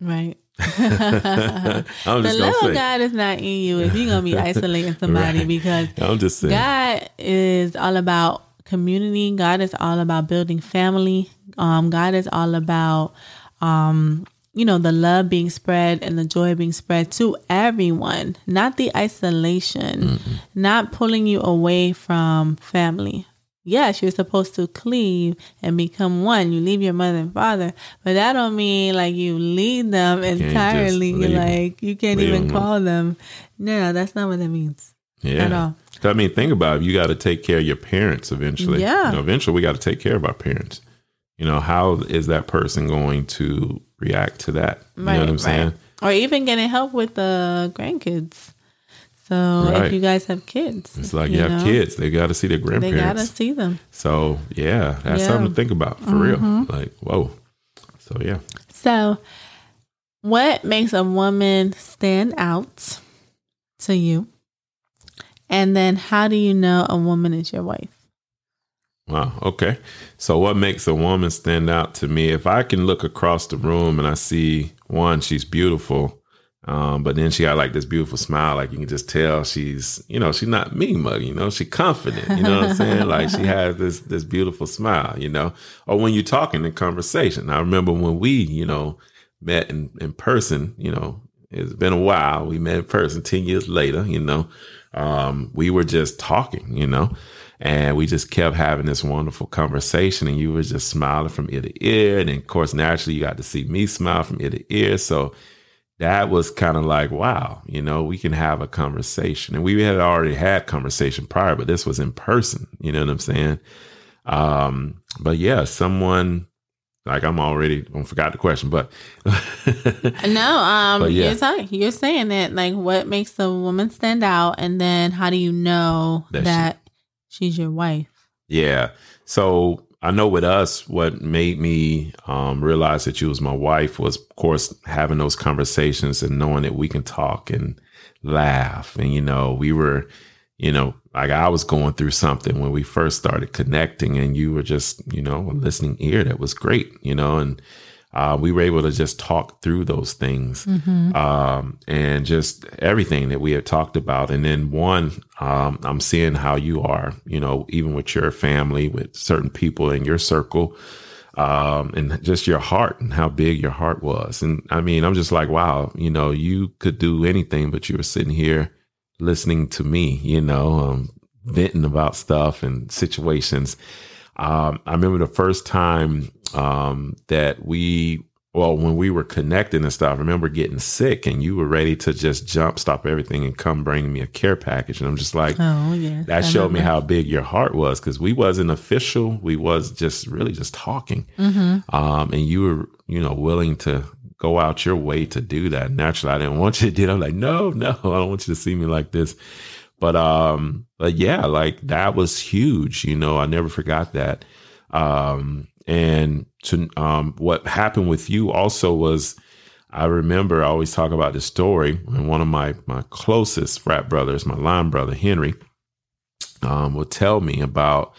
right. <laughs> the love of God is not in you if you're gonna be isolating <laughs> somebody right. because I'm just saying. God is all about community. God is all about building family. Um, God is all about um, you know, the love being spread and the joy being spread to everyone, not the isolation, mm-hmm. not pulling you away from family. Yes, you're supposed to cleave and become one. You leave your mother and father, but that don't mean like you leave them entirely. Like you can't leave even them. call them. No, that's not what that means. Yeah. At all. I mean, think about it. You got to take care of your parents eventually. Yeah. You know, eventually, we got to take care of our parents. You know, how is that person going to react to that. You know what I'm saying? Or even getting help with the grandkids. So right. if you guys have kids, it's like you, you have know, kids, they got to see their grandparents. They got to see them. So yeah, that's yeah. something to think about for mm-hmm. real. Like whoa. So yeah. So, what makes a woman stand out to you? And then, how do you know a woman is your wife? Wow. Okay. So, what makes a woman stand out to me? If I can look across the room and I see one, she's beautiful. Um, but then she got like this beautiful smile, like you can just tell she's, you know, she's not mean mug, you know, she's confident, you know what I'm saying? <laughs> Like she has this this beautiful smile, you know. Or when you're talking in conversation. I remember when we, you know, met in, in person, you know, it's been a while. We met in person 10 years later, you know. Um, we were just talking, you know, and we just kept having this wonderful conversation and you were just smiling from ear to ear. And of course, naturally you got to see me smile from ear to ear. So that was kind of like, wow, you know, we can have a conversation. And we had already had conversation prior, but this was in person. You know what I'm saying? Um, but yeah, someone like I'm already I forgot the question, but <laughs> no, um, but yeah. you're talking, you're saying that like what makes a woman stand out, and then how do you know that, that she's your wife? Yeah, so I know with us, what made me um, realize that you was my wife was, of course, having those conversations and knowing that we can talk and laugh. And, you know, we were, you know, like I was going through something when we first started connecting and you were just, you know, a listening ear that was great, you know, and uh, we were able to just talk through those things mm-hmm. um, and just everything that we had talked about. And then one, um, I'm seeing how you are, you know, even with your family, with certain people in your circle, um, and just your heart and how big your heart was. And I mean, I'm just like, wow, you know, you could do anything, but you were sitting here listening to me, you know, um, venting about stuff and situations. Um, I remember the first time um, that we, well, when we were connecting and stuff, I remember getting sick and you were ready to just jump, stop everything and come bring me a care package. And I'm just like, oh, yeah. That showed me how big your heart was because we wasn't official. We was just really just talking. Mm-hmm. Um, and you were, you know, willing to go out your way to do that. Naturally, I didn't want you to do it. I'm like, no, no, I don't want you to see me like this. But um, but yeah, like that was huge. You know, I never forgot that. Um, and to um, what happened with you also was, I remember I always talk about this story. And one of my my closest frat brothers, my line brother Henry, um, would tell me about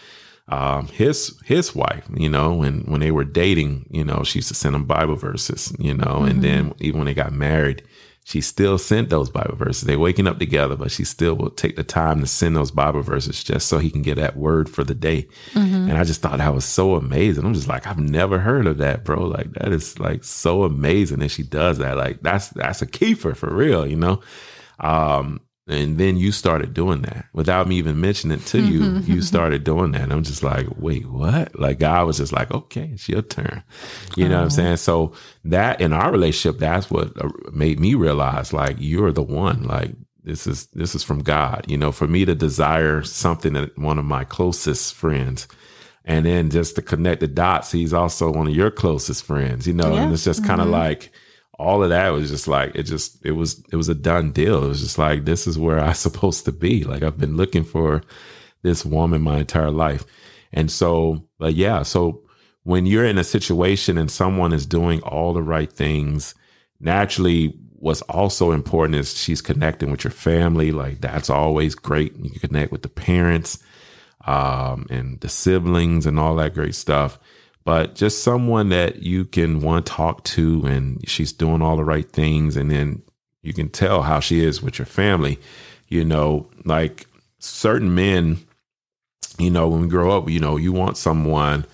um, his his wife, you know, when when they were dating, you know, she used to send him Bible verses, you know, mm-hmm. and then even when they got married, she still sent those Bible verses. They waking up together, but she still will take the time to send those Bible verses just so he can get that word for the day. Mm-hmm. And I just thought that was so amazing. I'm just like, I've never heard of that, bro. Like that is like so amazing that she does that. Like that's that's a keeper for real, you know. Um, and then you started doing that without me even mentioning it to you. <laughs> You started doing that. And I'm just like, wait, what? Like God was just like, okay, it's your turn. You know what I'm saying? So that in our relationship, that's what uh, made me realize like you're the one. Like this is this is from God. You know, for me to desire something that one of my closest friends and then just to connect the dots, he's also one of your closest friends, you know, yeah. and it's just kind of mm-hmm. like all of that was just like it just it was it was a done deal. It was just like this is where I'm <laughs> supposed to be. Like I've been looking for this woman my entire life. And so, but yeah, so when you're in a situation and someone is doing all the right things, naturally what's also important is she's connecting with your family. Like that's always great. You can connect with the parents um, and the siblings and all that great stuff but just someone that you can want to talk to and she's doing all the right things. And then you can tell how she is with your family you know like certain men you know when we grow up you know you want someone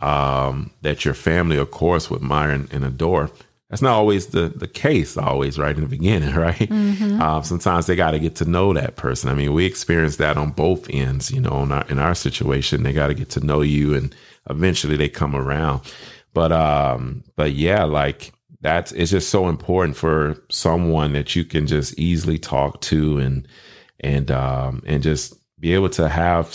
um, that your family of course would admire and, and adore. That's not always the the case always right in the beginning <laughs> right? Mm-hmm. um, sometimes they got to get to know that person. I mean we experience that on both ends you know in our, in our situation they got to get to know you and eventually they come around. But um but yeah like that's it's just so important for someone that you can just easily talk to and and um and just be able to have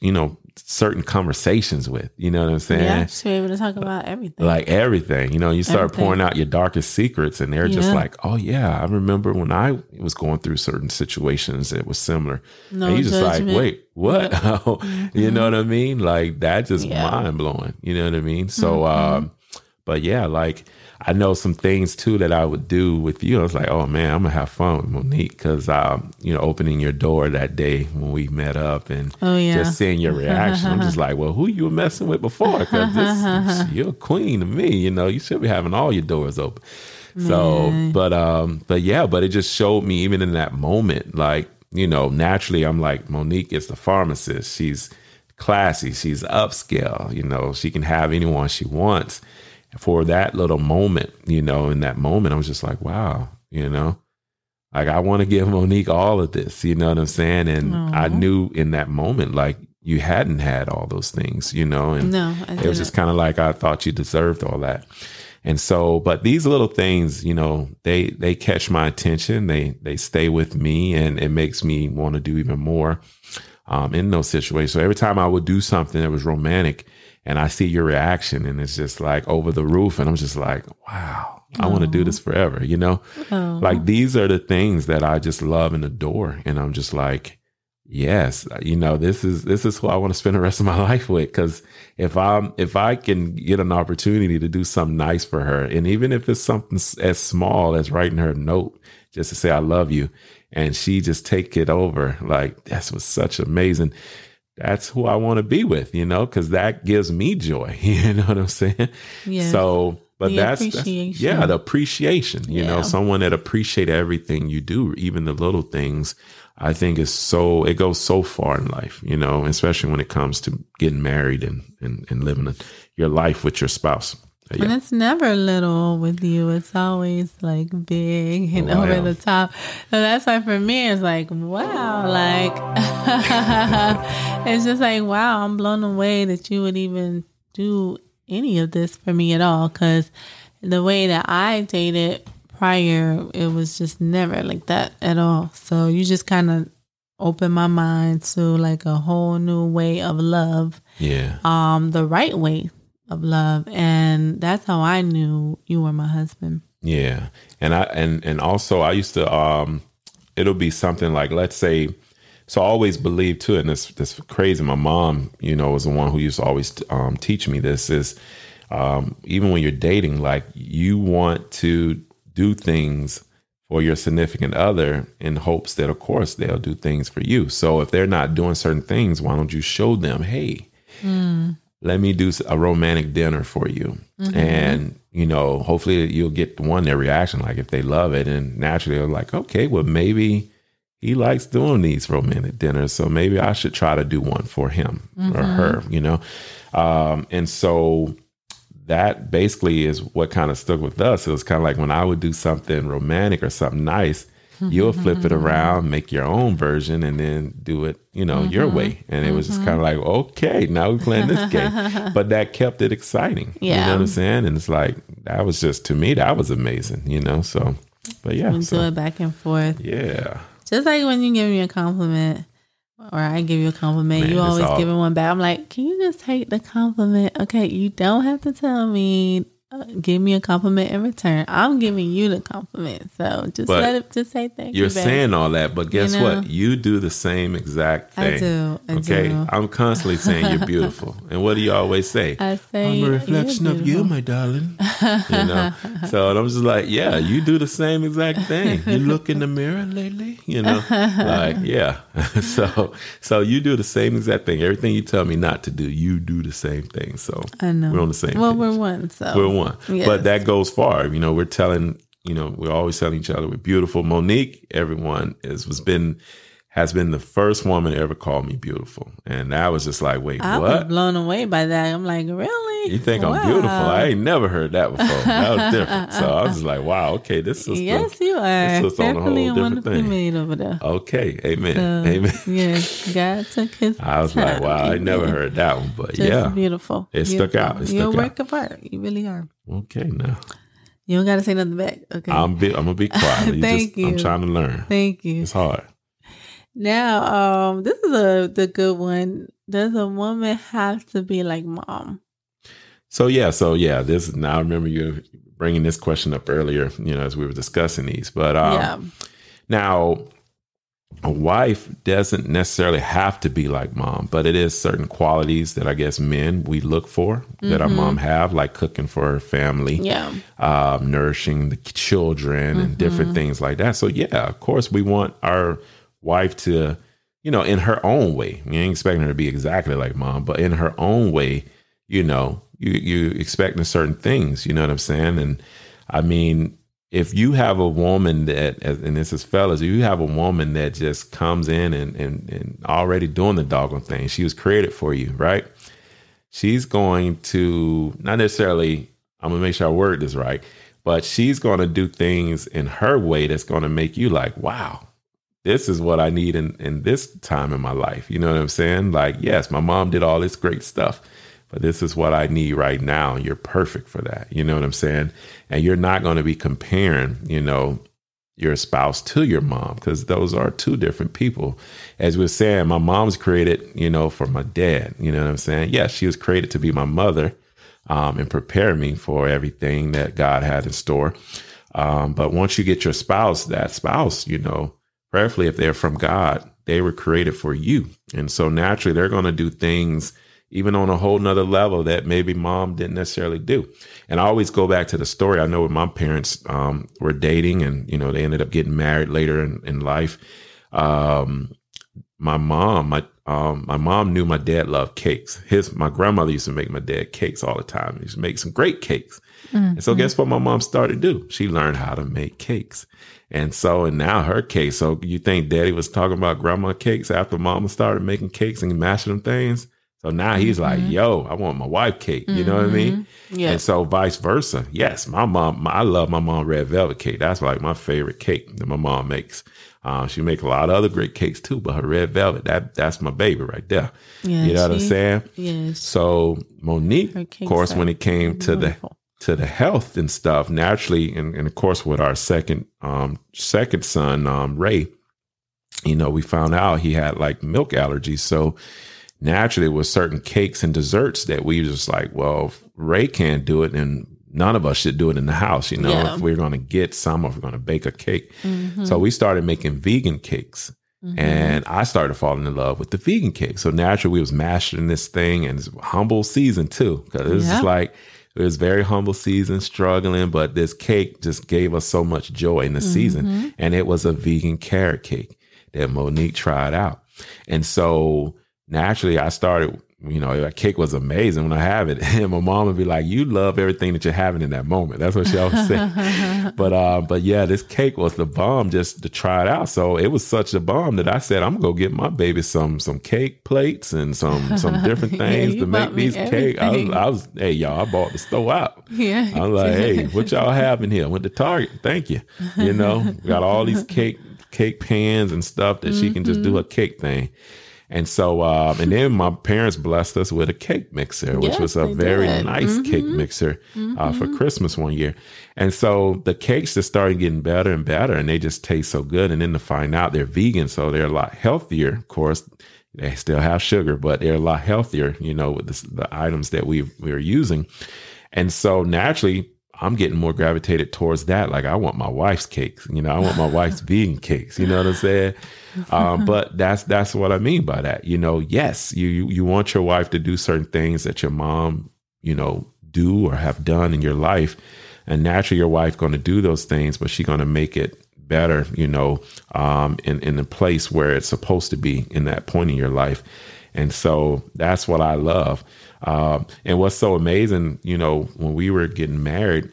you know certain conversations with. You know what I'm saying? Yeah, to be able to talk about everything. Like everything. You know, you start everything. pouring out your darkest secrets and they're yeah. just like, oh yeah, I remember when I was going through certain situations that was similar. No and you just like, wait, what? <laughs> mm-hmm. you know what I mean? Like that just yeah. mind blowing. You know what I mean? So mm-hmm. um but yeah, like I know some things too that I would do with you. I was like, oh man, I'm gonna have fun with Monique because, um, you know, opening your door that day when we met up and oh, yeah. just seeing your reaction. I'm just like, well, who you were messing with before? Because <laughs> you're a queen to me. You know, you should be having all your doors open. So, Man. but um, but yeah, but it just showed me even in that moment, like you know, naturally, I'm like Monique is the pharmacist. She's classy. She's upscale. You know, she can have anyone she wants. For that little moment, you know, in that moment, I was just like, wow, you know, like I want to give Monique all of this. You know what I'm saying? And I knew in that moment, like you hadn't had all those things, you know, and No, it was just kind of like I thought you deserved all that. And so, but these little things, you know, they they catch my attention. They they stay with me, and it makes me want to do even more um, in those situations. So every time I would do something that was romantic, and I see your reaction, and it's just like over the roof, and I'm just like, wow, I want to do this forever. You know, like these are the things that I just love and adore, and I'm just like, yes, you know, this is this is who I want to spend the rest of my <laughs> life with. Because if I'm if I can get an opportunity to do something nice for her, and even if it's something as small as writing her a note just to say I love you, and she just take it over, like that's was such amazing. That's who I want to be with, you know, because that gives me joy. <laughs> You know what I'm saying? Yes. So, but that's, that's yeah, the appreciation. You know, someone that appreciate everything you do, even the little things. I think is so it goes so far in life. You know, especially when it comes to getting married and and, and living a, your life with your spouse. But And it's never little with you. It's always like big and Wow. over the top. So that's why for me, it's like, wow. Like, <laughs> it's just like, wow, I'm blown away that you would even do any of this for me at all. Because the way that I dated prior, it was just never like that at all. So you just kind of opened my mind to like a whole new way of love yeah. um the right way of love and that's how i knew you were my husband Yeah. And I and and also I used to um it'll be something like let's say so I always believe too and this this crazy my mom, you know, was the one who used to always um teach me this is um even when you're dating like you want to do things for your significant other in hopes that of course they'll do things for you. So if they're not doing certain things, why don't you show them, "Hey, let me do a romantic dinner for you. And you know hopefully you'll get one their reaction like if they love it. And naturally they're like okay well maybe he likes doing these romantic dinners so maybe i should try to do one for him or her you know? Um, and so that basically is what kind of stuck with us. It was kind of like when i would do something romantic or something nice you'll mm-hmm. flip it around make your own version and then do it you know your mm-hmm. way. And it was just kind of mm-hmm. like okay now we're playing this game. <laughs> But that kept it exciting Yeah. you know what i'm saying? And it's like that was just to me that was amazing you know so but yeah we do it back and forth. Yeah. Just like when you give me a compliment or i give you a compliment Man, you always all- giving one back. I'm like can you just take the compliment? Okay you don't have to tell me Uh, give me a compliment in return i'm giving you the compliment so just But let it just say thank you you're saying all that but guess know? what you do the same exact thing. I do, I okay do. i'm constantly saying you're beautiful <laughs> and what do you always say i say I'm a "You're reflection of you, my darling. <laughs> You know, so I'm just like, yeah, you do the same exact thing. You look in the mirror lately, you know, like <laughs> yeah. so, so you do the same exact thing. Everything you tell me not to do, you do the same thing. So i know we're on the same. well page. we're one so We're one, Yes. but that goes far. You know, we're telling. You know, we're always telling each other we're beautiful. Monique, everyone is was been has been the first woman to ever call me beautiful, and I was just like, wait, I was what? blown away by that. I'm like, really? You think I'm beautiful? I ain't never heard that before. That was different. So I was like, wow, okay, this is Yes, you are. this is on a whole Definitely and thing. made over there. okay, amen, So, amen. Yes, God took his. I was like, time. wow, I never heard that one, but Just yeah, beautiful. It stuck out. It You're a stuck out. work of art. You really are. okay. Now You don't got to say nothing back. Okay. I'm be, I'm gonna be quiet. You <laughs> Thank just, I'm trying to learn. Thank you. It's hard. Now, um, this is a the good one. Does a woman have to be like mom? So yeah, so yeah, this now I remember you bringing this question up earlier. You know, as we were discussing these, but um, yeah. Now, a wife doesn't necessarily have to be like mom, but it is certain qualities that I guess men we look for that our mom have, like cooking for her family, Yeah. um, nourishing the children, and different things like that. So yeah, of course, we want our wife to, you know, in her own way. We ain't expecting her to be exactly like mom, but in her own way, you know, you you expecting certain things. You know what I'm saying? And I mean, if you have a woman that, and this is fellas, you have a woman that just comes in and, and, and already doing the doggone thing, she was created for you, right? She's going to, not necessarily, I'm to make sure I word this right, but she's to do things in her way that's to make you like, wow, this is what I need in, in this time in my life. You know what I'm saying? Like, yes, my mom did all this great stuff, but this is what I need right now. You're perfect for that. You know what I'm saying? And you're not going to be comparing, you know, your spouse to your mom because those are two different people. As we are saying, my mom's created, you know, for my dad. You know what I'm saying? Yes, she was created to be my mother um, and prepare me for everything that God had in store. Um, but once you get your spouse, that spouse, you know, prayerfully, if they're from God, they were created for you. And so naturally, they're going to do things even on a whole nother level that maybe mom didn't necessarily do. And I always go back to the story. I know when my parents um, were dating and, you know, they ended up getting married later in, in life. Um, my mom, my um, my mom knew my dad loved cakes. His my grandmother used to make my dad cakes all the time. He used to make some great cakes. Mm-hmm. And so guess what my mom started to do? She learned how to make cakes. And so, and now her cake. So you think daddy was talking about grandma cakes after mama started making cakes and mashing them things? So now he's mm-hmm. like, yo, I want my wife cake. You know what I mean? Mm-hmm. Yeah. And so vice versa. Yes, my mom, my, I love my mom red velvet cake. That's like my favorite cake that my mom makes. Uh, she make a lot of other great cakes too, but her red velvet, that that's my baby right there. Yeah, you know she, what I'm saying? Yes. So Monique, of course, when it came to wonderful. the to the health and stuff, naturally, and, and of course with our second um second son, um, Ray, you know, we found out he had like milk allergies. So naturally with certain cakes and desserts that we just like, well, Ray can't do it and none of us should do it in the house, you know, yeah. if we're going to get some, if we're going to bake a cake. Mm-hmm. So we started making vegan cakes. Mm-hmm. And I started falling in love with the vegan cake. So naturally, we was mastering this thing, and it's humble season too, because it's yeah. like it was very humble season, struggling. But this cake just gave us so much joy in the mm-hmm. season, and it was a vegan carrot cake that Monique tried out. And so naturally, I started you know, that cake was amazing when I have it. <laughs> And my mom would be like, You love everything that you're having in that moment. That's what she always said. <laughs> but uh, but yeah, this cake was the bomb just to try it out. So it was such a bomb that I said, I'm gonna go get my baby some some cake plates and some some <laughs> different things yeah, to make these cakes. I was, I was hey y'all, I bought the store out. Yeah. I was like, hey, what y'all having here? Went to Target. Thank you. You know, got all these cake cake pans and stuff that mm-hmm. she can just do mm-hmm. a cake thing. And so, um, and then my parents blessed us with a cake mixer, which yes, was a very did. nice mm-hmm. cake mixer mm-hmm. uh, for mm-hmm. Christmas one year. And so the cakes just started getting better and better, and they just taste so good. And then to find out they're vegan, so they're a lot healthier. Of course, they still have sugar, but they're a lot healthier, you know, with the, the items that we we're using. And so naturally, I'm getting more gravitated towards that. Like I want my wife's cakes, you know, I want my <laughs> wife's vegan cakes. You know what I'm saying? Um, <laughs> but that's that's what I mean by that. You know, yes, you, you you want your wife to do certain things that your mom, you know, do or have done in your life, and naturally your wife going to do those things, but she's going to make it better. You know, um, in in the place where it's supposed to be in that point in your life, and so that's what I love. Um, and what's so amazing, you know, when we were getting married,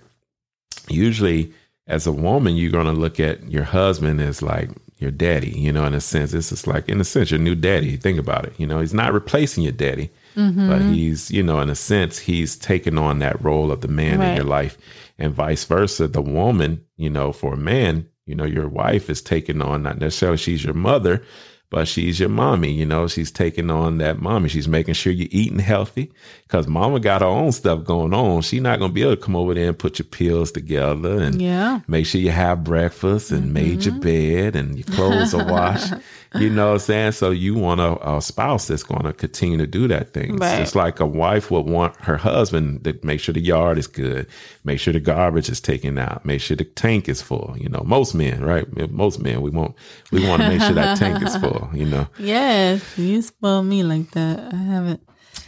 usually as a woman, you're going to look at your husband as like your daddy, you know, in a sense. This is like, in a sense, your new daddy. Think about it. You know, he's not replacing your daddy, mm-hmm. but he's, you know, in a sense, he's taking on that role of the man right. in your life and vice versa. The woman, you know, for a man, you know, your wife is taking on, not necessarily she's your mother, but she's your mommy. You know, she's taking on that mommy. She's making sure you're eating healthy because mama got her own stuff going on. She's not going to be able to come over there and put your pills together and yeah. make sure you have breakfast and mm-hmm. made your bed and your clothes are washed. <laughs> You know what I'm saying? So you want a, a spouse that's going to continue to do that thing. Right. It's like a wife would want her husband to make sure the yard is good, make sure the garbage is taken out, make sure the tank is full. You know, most men, right? Most men, we want we want to make sure that tank is full. You know. <laughs> Yes, you spoil me like that. I haven't.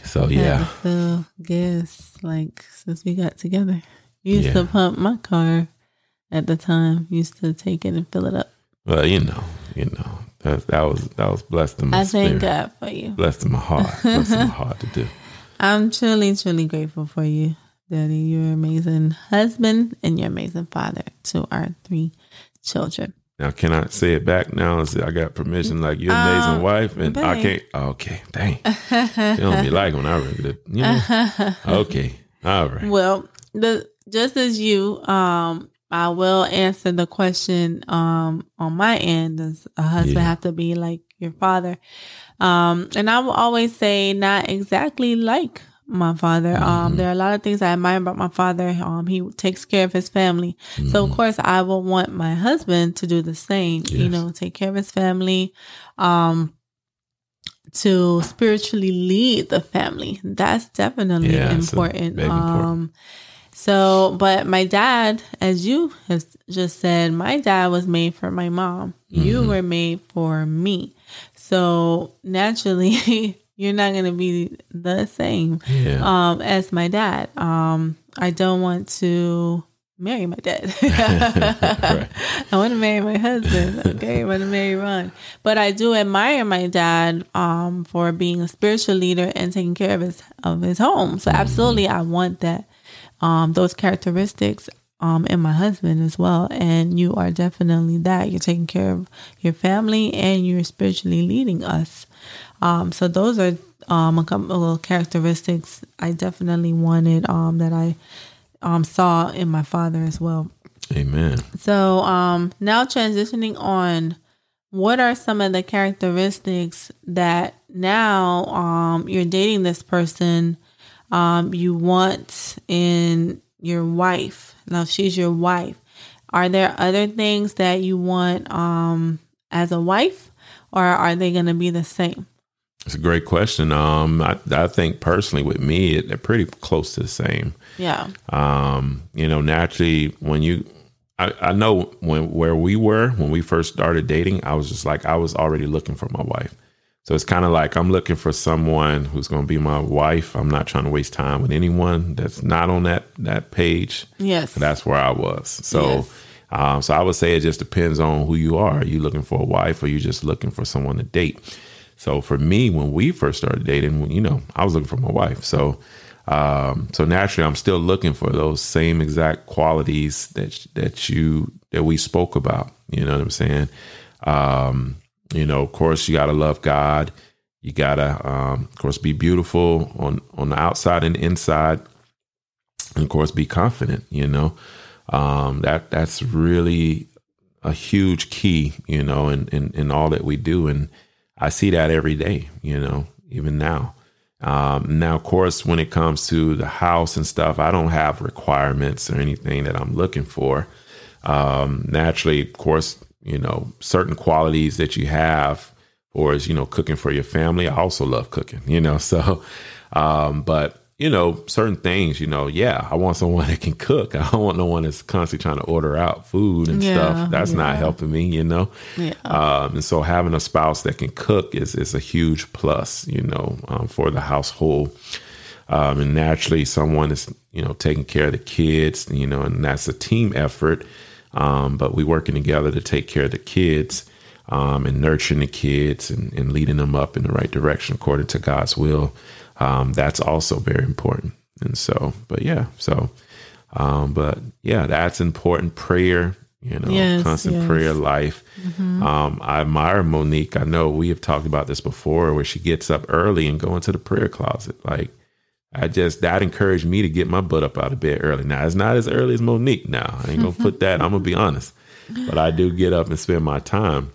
So yeah. Fill gas like since we got together. You used yeah. to pump my car at the time. Used to take it and fill it up. Well, you know, you know, that, that was that was blessed in my I thank. God for you. Blessed in my heart. <laughs> blessed in my heart to do. I'm truly, truly grateful for you. Daddy, you're an amazing husband and you're an amazing father to our three children. Now, can I say it back now? I got permission, like you're an amazing um, wife, and babe. I can't. Okay, dang. <laughs> you don't be like when I read it, you know. <laughs> Okay, all right. Well, the just as you, um, I will answer the question um on my end. Does a husband yeah. have to be like your father? Um, and I will always say not exactly like my father. Um, mm-hmm. Um, there are a lot of things I admire about my father. Um, he takes care of his family. Mm-hmm. So of mm-hmm. course I will want my husband to do the same, yes. you know, take care of his family. Um, to spiritually lead the family. That's definitely yeah, important. Um, important. So, but my dad, as you have just said, my dad was made for my mom. Mm-hmm. You were made for me. So naturally, <laughs> you're not going to be the same yeah. um, as my dad. Um, I don't want to marry my dad. <laughs> right. I want to marry my husband. Okay, I want to marry Ron. But I do admire my dad um, for being a spiritual leader and taking care of his of his home. So mm-hmm. absolutely, I want that um, those characteristics um, in my husband as well. And you are definitely that. You're taking care of your family and you're spiritually leading us. Um, so those are um, a couple of characteristics I definitely wanted um, that I um, saw in my father as well. Amen. So um, now transitioning on, what are some of the characteristics that now um, you're dating this person um, you want in your wife? Now, she's your wife. Are there other things that you want um, as a wife, or are they going to be the same? It's a great question. Um, I, I think personally with me, it, they're pretty close to the same. Yeah. Um, you know, naturally, when you, I, I know when where we were when we first started dating, I was just like I was already looking for my wife. So it's kind of like I'm looking for someone who's going to be my wife. I'm not trying to waste time with anyone that's not on that that page. Yes, that's where I was. So, yes. um, so I would say it just depends on who you are. Are you looking for a wife, or you just looking for someone to date? So for me, when we first started dating, you know, I was looking for my wife. So, um, so naturally, I'm still looking for those same exact qualities that that you that we spoke about. You know what I'm saying? Um, you know, of course, you gotta love God. You gotta, um, of course, be beautiful on on the outside and inside, and of course, be confident. You know, um, that that's really a huge key. You know, in in, in all that we do and I see that every day, you know, even now. Um, now, of course, when it comes to the house and stuff, I don't have requirements or anything that I'm looking for. Um, naturally, of course, you know, certain qualities that you have, or is, you know, cooking for your family. I also love cooking, you know, <laughs> so, um, but you know, certain things, you know, yeah, I want someone <laughs> that can cook. I don't want no one that's constantly trying to order out food and yeah, stuff. That's yeah. not helping me, you know. Yeah. Um, and so having a spouse that can cook is is a huge plus, you know, um, for the household. Um, and naturally, someone is you know taking care of the kids, you know, and that's a team effort. Um, but we working together to take care of the kids. Um, and nurturing the kids and, and leading them up in the right direction according to God's will um, that's also very important. And so, but yeah, so, um, but yeah, that's important. Prayer, you know, yes, constant yes. prayer life. Mm-hmm. Um, I admire Monique. I know we have talked about this before, where she gets up early and go into the prayer closet. Like, I just that encouraged me to get my butt up out of bed early. Now it's not as early as Monique. Now I ain't gonna put that. I'm gonna be honest, but I do get up and spend my time.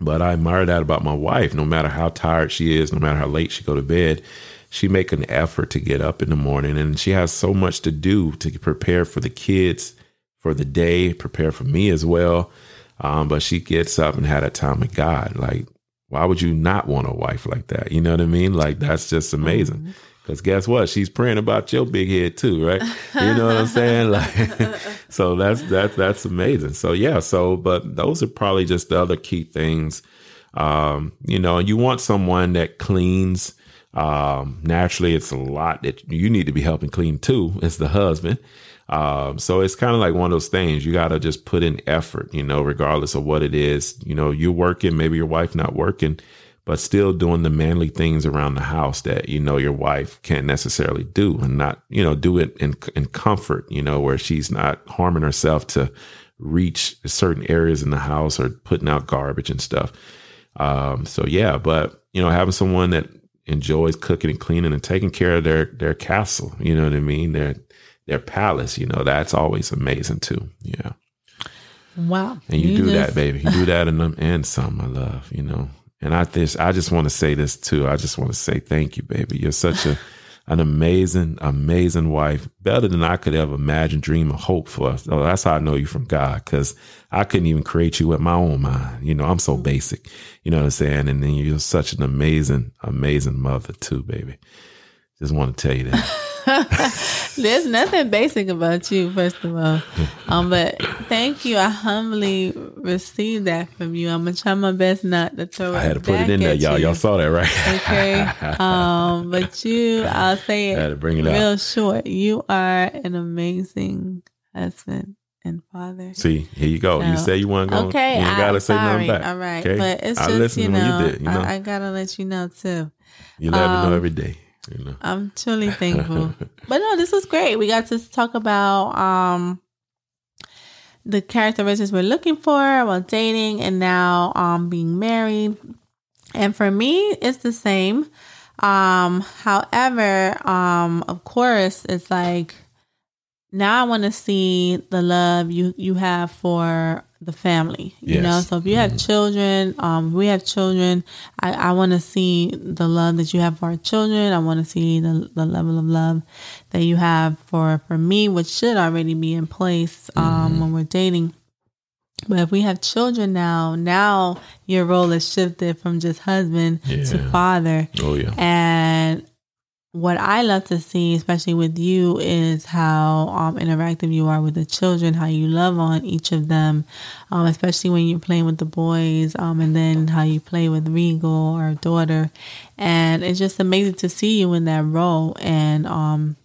But I admire that about my wife. No matter how tired she is, no matter how late she go to bed, she make an effort to get up in the morning, and she has so much to do to prepare for the kids for the day, prepare for me as well. Um, but she gets up and had a time with God. Like, why would you not want a wife like that? You know what I mean? Like, that's just amazing. Mm-hmm. Because guess what? She's praying about your big head too, right? You know what I'm saying? <laughs> Like, so that's that's that's amazing. So yeah. So, but those are probably just the other key things. Um, you know, you want someone that cleans. Um, naturally, it's a lot that you need to be helping clean too. As the husband. Um, so it's kind of like one of those things you got to just put in effort, you know, regardless of what it is. You know, you're working, maybe your wife not working, but still doing the manly things around the house that you know your wife can't necessarily do and not you know do it in in comfort you know where she's not harming herself to reach certain areas in the house or putting out garbage and stuff um so yeah but you know having someone that enjoys cooking and cleaning and taking care of their their castle you know what i mean their their palace you know that's always amazing too yeah Wow. and you, do that, baby. You do that and and some, i love. You know. And I just I just want to say this too. I just want to say thank you, baby. You're such a an amazing, amazing wife. Better than I could ever imagine, dream, or hope for. So that's how I know you from God, because I couldn't even create you with my own mind. You know, I'm so basic. You know what I'm saying? And then you're such an amazing, amazing mother too, baby. Just want to tell you that. <laughs> <laughs> There's nothing basic about you, first of all. Um, but thank you. I humbly received that from you. I'm gonna try my best not to throw. I had to put back it in there, y'all. you. Y'all saw that, right? Okay. <laughs> Um, but you, I'll say it. I had to bring it real out. short. You are an amazing husband and father. See, here you go. you say you want to go. Okay, you ain't gotta I'm say sorry. nothing back. All right, okay? but it's I just you know, you did. You know, I, I gotta let you know too. you let me know um, every day. You know. I'm truly thankful. <laughs> but no, this was great. We got to talk about um the characteristics we're looking for while dating and now um being married. And for me, it's the same. Um, however, um, of course, it's like now I want to see the love you you have for the family. You know, so if you have children, um, we have children. I, I want to see the love that you have for our children. I want to see the the level of love that you have for for me, which should already be in place um, when we're dating. But if we have children now, now your role is shifted from just husband to father. Oh yeah. And what I love to see, especially with you, is how um, interactive you are with the children, how you love on each of them, um, especially when you're playing with the boys, um, and then how you play with Regal, our daughter. And it's just amazing to see you in that role. And um,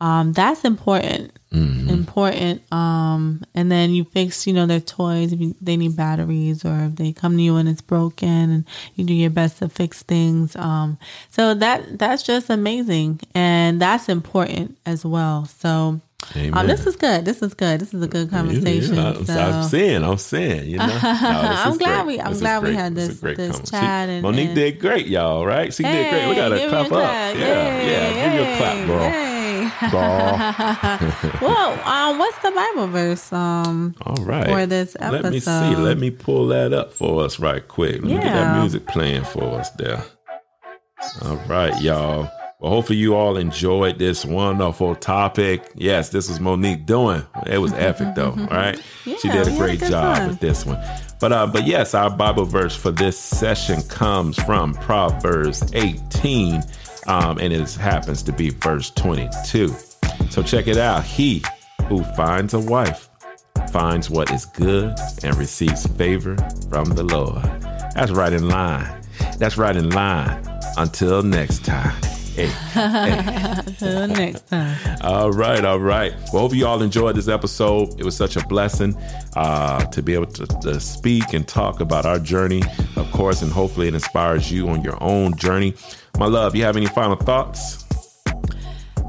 um, that's important Mhm. important. Um, and then you fix, you know, their toys if you, they need batteries or if they come to you and it's broken, and you do your best to fix things. Um, so that that's just amazing, and that's important as well. So. Um, this is good. This is good. This is a good conversation. Yeah, I'm, so. I'm saying, I'm saying, you know. No, <laughs> I'm glad great. we- I'm This glad we had This this- is this chat and- Monique and- did great, y'all. Right? She did great. We got to Hey, clap a up. clap. Yeah, yeah. Give you a clap, bro. <laughs> Well, um, what's the Bible verse? Um, All right. For this episode. Let me see. Let me pull that up for us right quick. Let me get that music playing for us there. All right, y'all. Well, hopefully you all enjoyed this wonderful topic. Yes, this was Monique doing. It was epic though, all <laughs> right? she did a had a great job time. with this one. But uh but yes, our Bible verse for this session comes from Proverbs 18. Um, and it happens to be verse 22. So check it out. He who finds a wife finds what is good and receives favor from the Lord. That's right in line. That's right in line. Until next time. Hey, hey. Until next time. All right, all right. Well, hope you all enjoyed this episode. It was such a blessing uh, to be able to, to speak and talk about our journey, of course, and hopefully it inspires you on your own journey. My love, you have any final thoughts?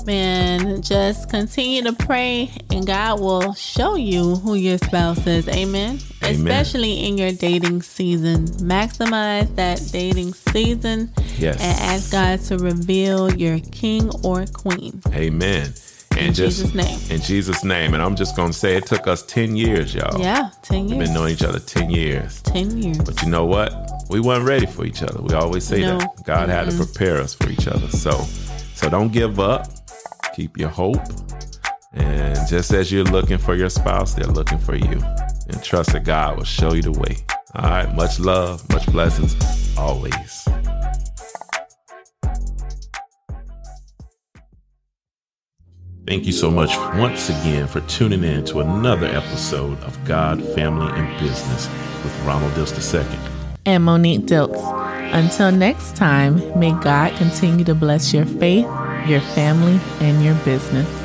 Man, just continue to pray and God will show you who your spouse is. Amen. Amen. Especially in your dating season. Maximize that dating season Yes. and ask God to reveal your king or queen. Amen. In just Jesus' name. in Jesus' name. And I'm just gonna say it took us 10 years, y'all. Yeah, 10 years. We've been knowing each other 10 years. 10 years. But you know what? We weren't ready for each other. We always say No. that. God had to prepare us for each other. So so don't give up. Keep your hope. And just as you're looking for your spouse, they're looking for you. And trust that God will show you the way. All right. Much love, much blessings always. Thank you so much once again for tuning in to another episode of God, Family, and Business with Ronald Dills II. and Monique Dills. Until next time, may God continue to bless your faith, your family, and your business.